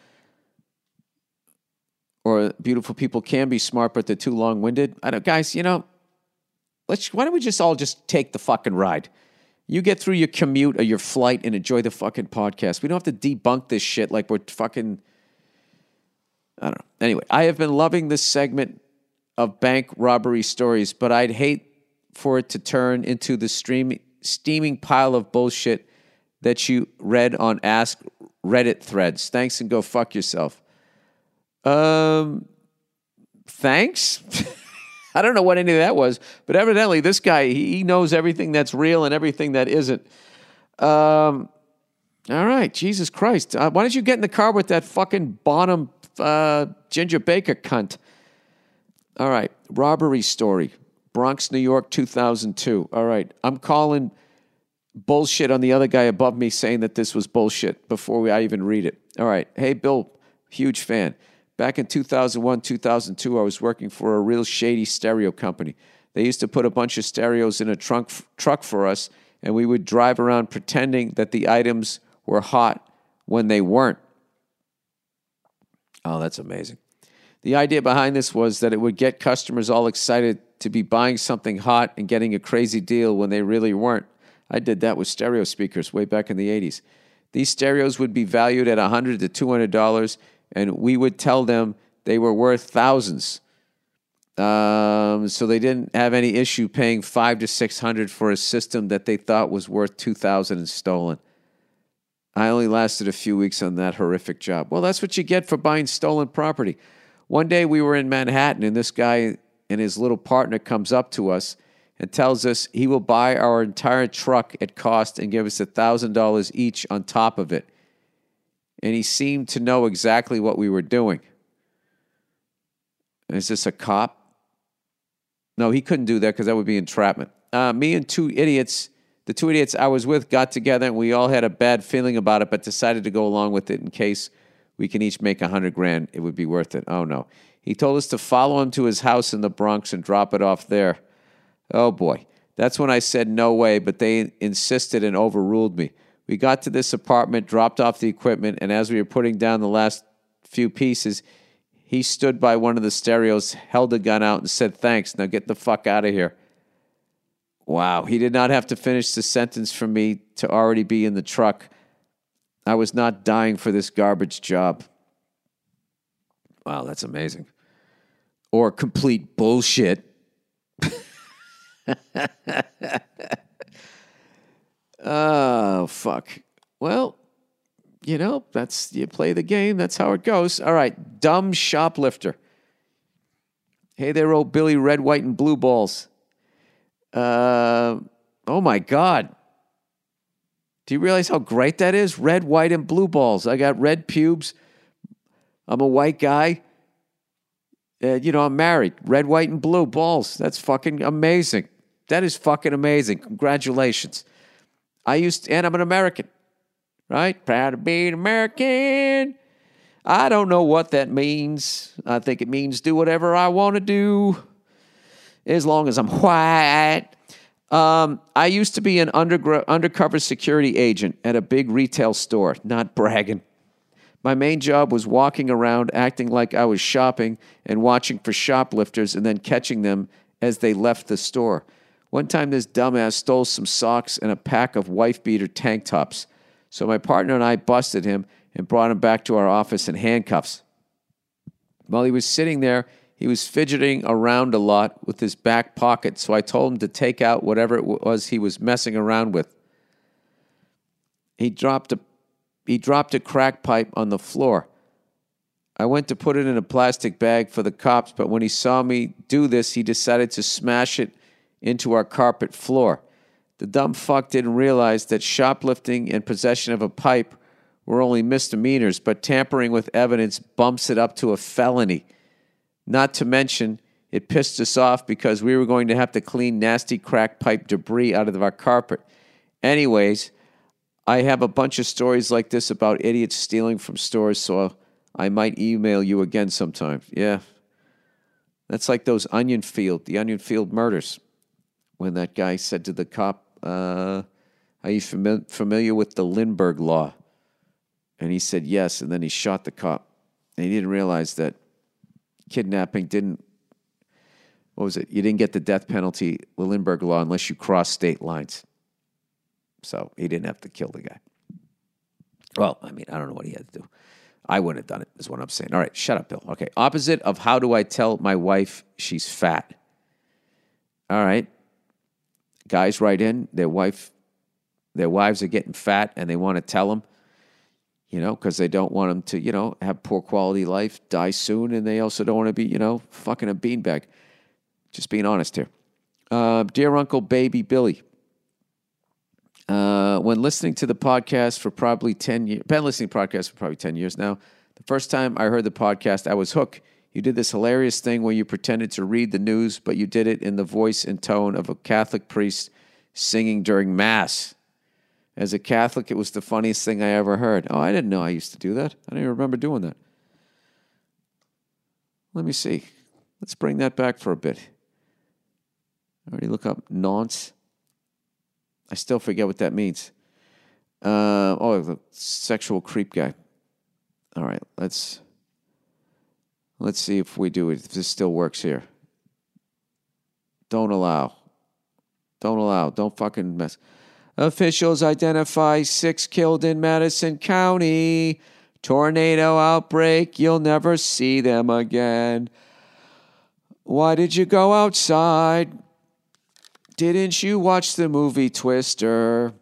Or beautiful people can be smart, but they're too long winded. I don't, guys, you know, let's, why don't we just all just take the fucking ride? You get through your commute or your flight and enjoy the fucking podcast. We don't have to debunk this shit like we're fucking. I don't know. Anyway, I have been loving this segment of bank robbery stories, but I'd hate for it to turn into the stream, steaming pile of bullshit that you read on Ask Reddit threads. Thanks and go fuck yourself. Um, thanks. I don't know what any of that was, but evidently this guy he knows everything that's real and everything that isn't. Um, all right, Jesus Christ! Uh, why don't you get in the car with that fucking Bonham uh, Ginger Baker cunt? All right, robbery story, Bronx, New York, two thousand two. All right, I'm calling bullshit on the other guy above me saying that this was bullshit before we, I even read it. All right, hey Bill, huge fan. Back in 2001, 2002, I was working for a real shady stereo company. They used to put a bunch of stereos in a trunk, truck for us, and we would drive around pretending that the items were hot when they weren't. Oh, that's amazing. The idea behind this was that it would get customers all excited to be buying something hot and getting a crazy deal when they really weren't. I did that with stereo speakers way back in the 80s. These stereos would be valued at 100 to $200 and we would tell them they were worth thousands. Um, so they didn't have any issue paying five to six hundred for a system that they thought was worth two thousand and stolen. I only lasted a few weeks on that horrific job. Well, that's what you get for buying stolen property. One day we were in Manhattan, and this guy and his little partner comes up to us and tells us he will buy our entire truck at cost and give us a thousand dollars each on top of it and he seemed to know exactly what we were doing. Is this a cop? No, he couldn't do that because that would be entrapment. Uh, me and two idiots, the two idiots I was with, got together and we all had a bad feeling about it, but decided to go along with it in case we can each make a hundred grand. It would be worth it. Oh no. He told us to follow him to his house in the Bronx and drop it off there. Oh boy. That's when I said no way, but they insisted and overruled me. We got to this apartment, dropped off the equipment, and as we were putting down the last few pieces, he stood by one of the stereos, held a gun out, and said, Thanks, now get the fuck out of here. Wow, he did not have to finish the sentence for me to already be in the truck. I was not dying for this garbage job. Wow, that's amazing. Or complete bullshit. Oh, fuck. Well, you know, that's you play the game, that's how it goes. All right, dumb shoplifter. Hey there, old Billy Red, White, and Blue Balls. Uh, oh my God. Do you realize how great that is? Red, white, and blue balls. I got red pubes. I'm a white guy. Uh, you know, I'm married. Red, white, and blue balls. That's fucking amazing. That is fucking amazing. Congratulations. I used to, and I'm an American, right? Proud to be an American. I don't know what that means. I think it means do whatever I want to do as long as I'm white. Um, I used to be an undercover security agent at a big retail store, not bragging. My main job was walking around acting like I was shopping and watching for shoplifters and then catching them as they left the store. One time, this dumbass stole some socks and a pack of wife beater tank tops. So my partner and I busted him and brought him back to our office in handcuffs. While he was sitting there, he was fidgeting around a lot with his back pocket, so I told him to take out whatever it was he was messing around with. He dropped a he dropped a crack pipe on the floor. I went to put it in a plastic bag for the cops, but when he saw me do this, he decided to smash it into our carpet floor. The dumb fuck didn't realize that shoplifting and possession of a pipe were only misdemeanors, but tampering with evidence bumps it up to a felony. Not to mention, it pissed us off because we were going to have to clean nasty crack pipe debris out of our carpet. Anyways, I have a bunch of stories like this about idiots stealing from stores, so I might email you again sometime. Yeah. That's like those Onion Field, the Onion Field murders, when that guy said to the cop, uh, Are you fami- familiar with the Lindbergh Law? And he said yes, and then he shot the cop. And he didn't realize that kidnapping didn't, what was it? You didn't get the death penalty, the Lindbergh Law, unless you cross state lines. So he didn't have to kill the guy. Well, I mean, I don't know what he had to do. I wouldn't have done it, is what I'm saying. All right, shut up, Bill. Okay, opposite of how do I tell my wife she's fat? All right, guys write in their wife, their wives are getting fat, and they want to tell them, you know, because they don't want them to, you know, have poor quality life, die soon, and they also don't want to be, you know, fucking a beanbag. Just being honest here. Uh, dear Uncle Baby Billy, uh, when listening to the podcast for probably 10 years, been listening to podcasts for probably 10 years now. The first time I heard the podcast, I was hooked. You did this hilarious thing where you pretended to read the news, but you did it in the voice and tone of a Catholic priest singing during Mass. As a Catholic, it was the funniest thing I ever heard. Oh, I didn't know I used to do that. I didn't even remember doing that. Let me see. Let's bring that back for a bit. I already look up nonce. I still forget what that means. Uh, oh, the sexual creep guy. All right, let's let's see if we do it. If this still works here. Don't allow. Don't allow. Don't fucking mess. Officials identify six killed in Madison County. Tornado outbreak. You'll never see them again. Why did you go outside? Didn't you watch the movie Twister?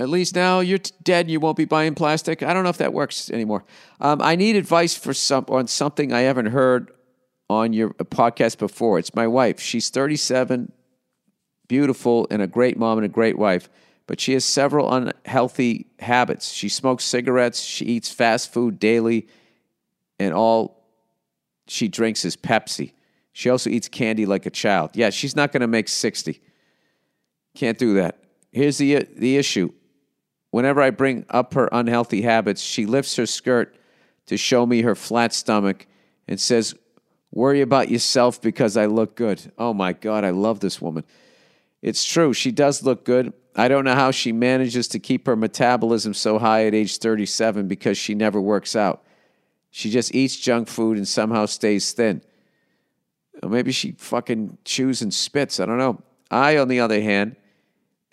At least now you're dead and you won't be buying plastic. I don't know if that works anymore. Um, I need advice for some on something I haven't heard on your podcast before. It's my wife. She's 37, beautiful, and a great mom and a great wife, but she has several unhealthy habits. She smokes cigarettes, she eats fast food daily, and all she drinks is Pepsi. She also eats candy like a child. Yeah, she's not going to make 60. Can't do that. Here's the, the issue. Whenever I bring up her unhealthy habits, she lifts her skirt to show me her flat stomach and says, Worry about yourself because I look good. Oh my God, I love this woman. It's true, she does look good. I don't know how she manages to keep her metabolism so high at age 37 because she never works out. She just eats junk food and somehow stays thin. Or maybe she fucking chews and spits. I don't know. I, on the other hand,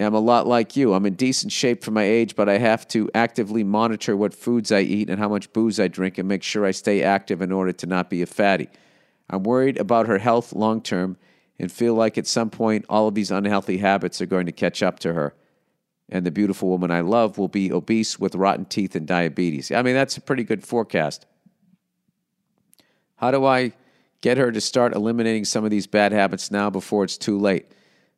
am a lot like you. I'm in decent shape for my age, but I have to actively monitor what foods I eat and how much booze I drink and make sure I stay active in order to not be a fatty. I'm worried about her health long term and feel like at some point all of these unhealthy habits are going to catch up to her. And the beautiful woman I love will be obese with rotten teeth and diabetes. I mean, that's a pretty good forecast. How do I get her to start eliminating some of these bad habits now before it's too late?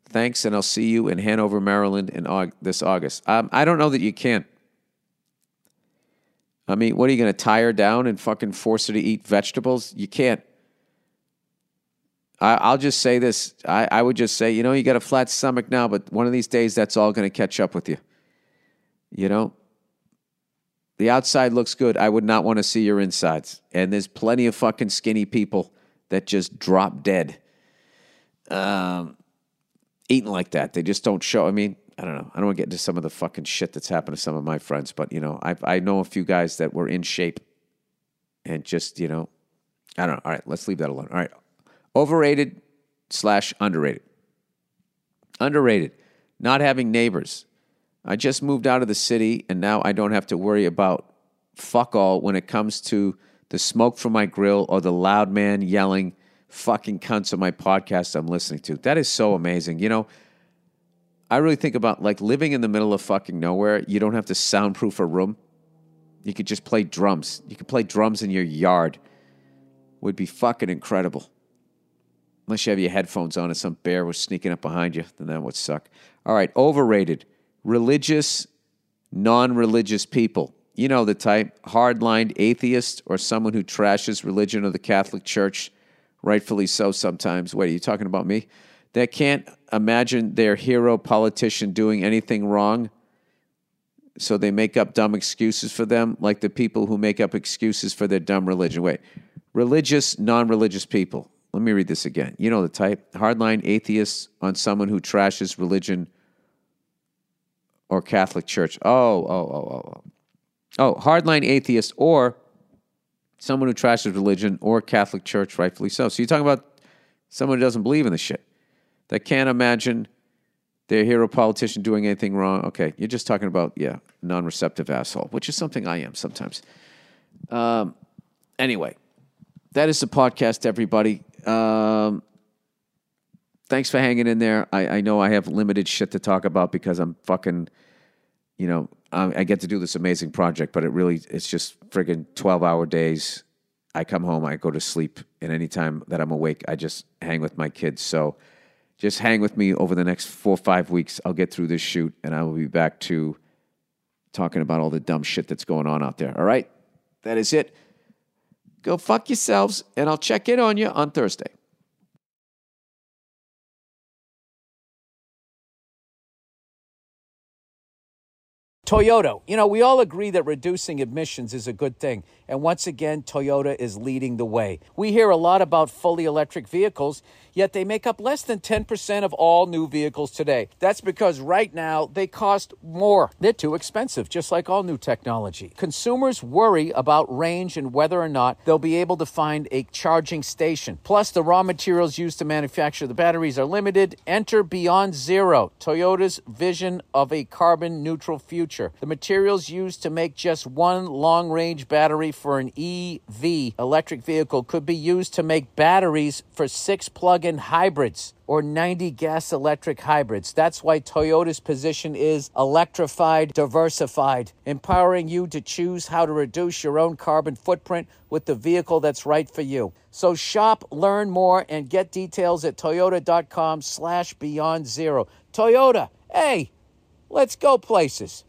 Thanks, and I'll see you in Hanover, Maryland in this August. Um, I don't know that you can. I mean, what are you going to tie her down and fucking force her to eat vegetables? You can't. I, I'll just say this. I, I would just say, you know, you got a flat stomach now, but one of these days that's all going to catch up with you. You know? The outside looks good. I would not want to see your insides. And there's plenty of fucking skinny people that just drop dead. Um, eating like that. They just don't show. I mean, I don't know. I don't want to get into some of the fucking shit that's happened to some of my friends, but you know, I I know a few guys that were in shape and just you know, I don't know. All right, let's leave that alone. All right, overrated slash underrated. Underrated, not having neighbors. I just moved out of the city and now I don't have to worry about fuck all when it comes to the smoke from my grill or the loud man yelling fucking cunts on my podcast I'm listening to. That is so amazing. You know, I really think about like living in the middle of fucking nowhere. You don't have to soundproof a room. You could just play drums. You could play drums in your yard. Would be fucking incredible. Unless you have your headphones on and some bear was sneaking up behind you, then that would suck. All right, overrated. Religious, non religious people. You know the type hardline atheist or someone who trashes religion or the Catholic Church, rightfully so sometimes. Wait, are you talking about me? That can't imagine their hero politician doing anything wrong, so they make up dumb excuses for them, like the people who make up excuses for their dumb religion. Wait, religious, non religious people. Let me read this again. You know the type hardline atheists on someone who trashes religion or Catholic Church. Oh, oh, oh, oh, oh. Oh, hardline atheist or someone who trashes religion or Catholic Church, rightfully so. So you're talking about someone who doesn't believe in the shit, that can't imagine their hero politician doing anything wrong. Okay, you're just talking about, yeah, non receptive asshole, which is something I am sometimes. Um, anyway, that is the podcast, everybody. Um, thanks for hanging in there. I, I know I have limited shit to talk about because I'm fucking, you know, I, I get to do this amazing project, but it really, it's just friggin' 12 hour days. I come home, I go to sleep, and anytime that I'm awake, I just hang with my kids. So just hang with me over the next four or five weeks. I'll get through this shoot, and I will be back to talking about all the dumb shit that's going on out there. All right? That is it. Go fuck yourselves, and I'll check in on you on Thursday. Toyota. You know, we all agree that reducing emissions is a good thing. And once again, Toyota is leading the way. We hear a lot about fully electric vehicles, yet they make up less than 10% of all new vehicles today. That's because right now they cost more. They're too expensive, just like all new technology. Consumers worry about range and whether or not they'll be able to find a charging station. Plus, the raw materials used to manufacture the batteries are limited. Enter Beyond Zero, Toyota's vision of a carbon neutral future. The materials used to make just one long range battery for an EV electric vehicle could be used to make batteries for six plug in hybrids or 90 gas electric hybrids. That's why Toyota's position is electrified, diversified, empowering you to choose how to reduce your own carbon footprint with the vehicle that's right for you. So shop, learn more, and get details at toyota.com slash beyond zero. Toyota, hey, let's go places.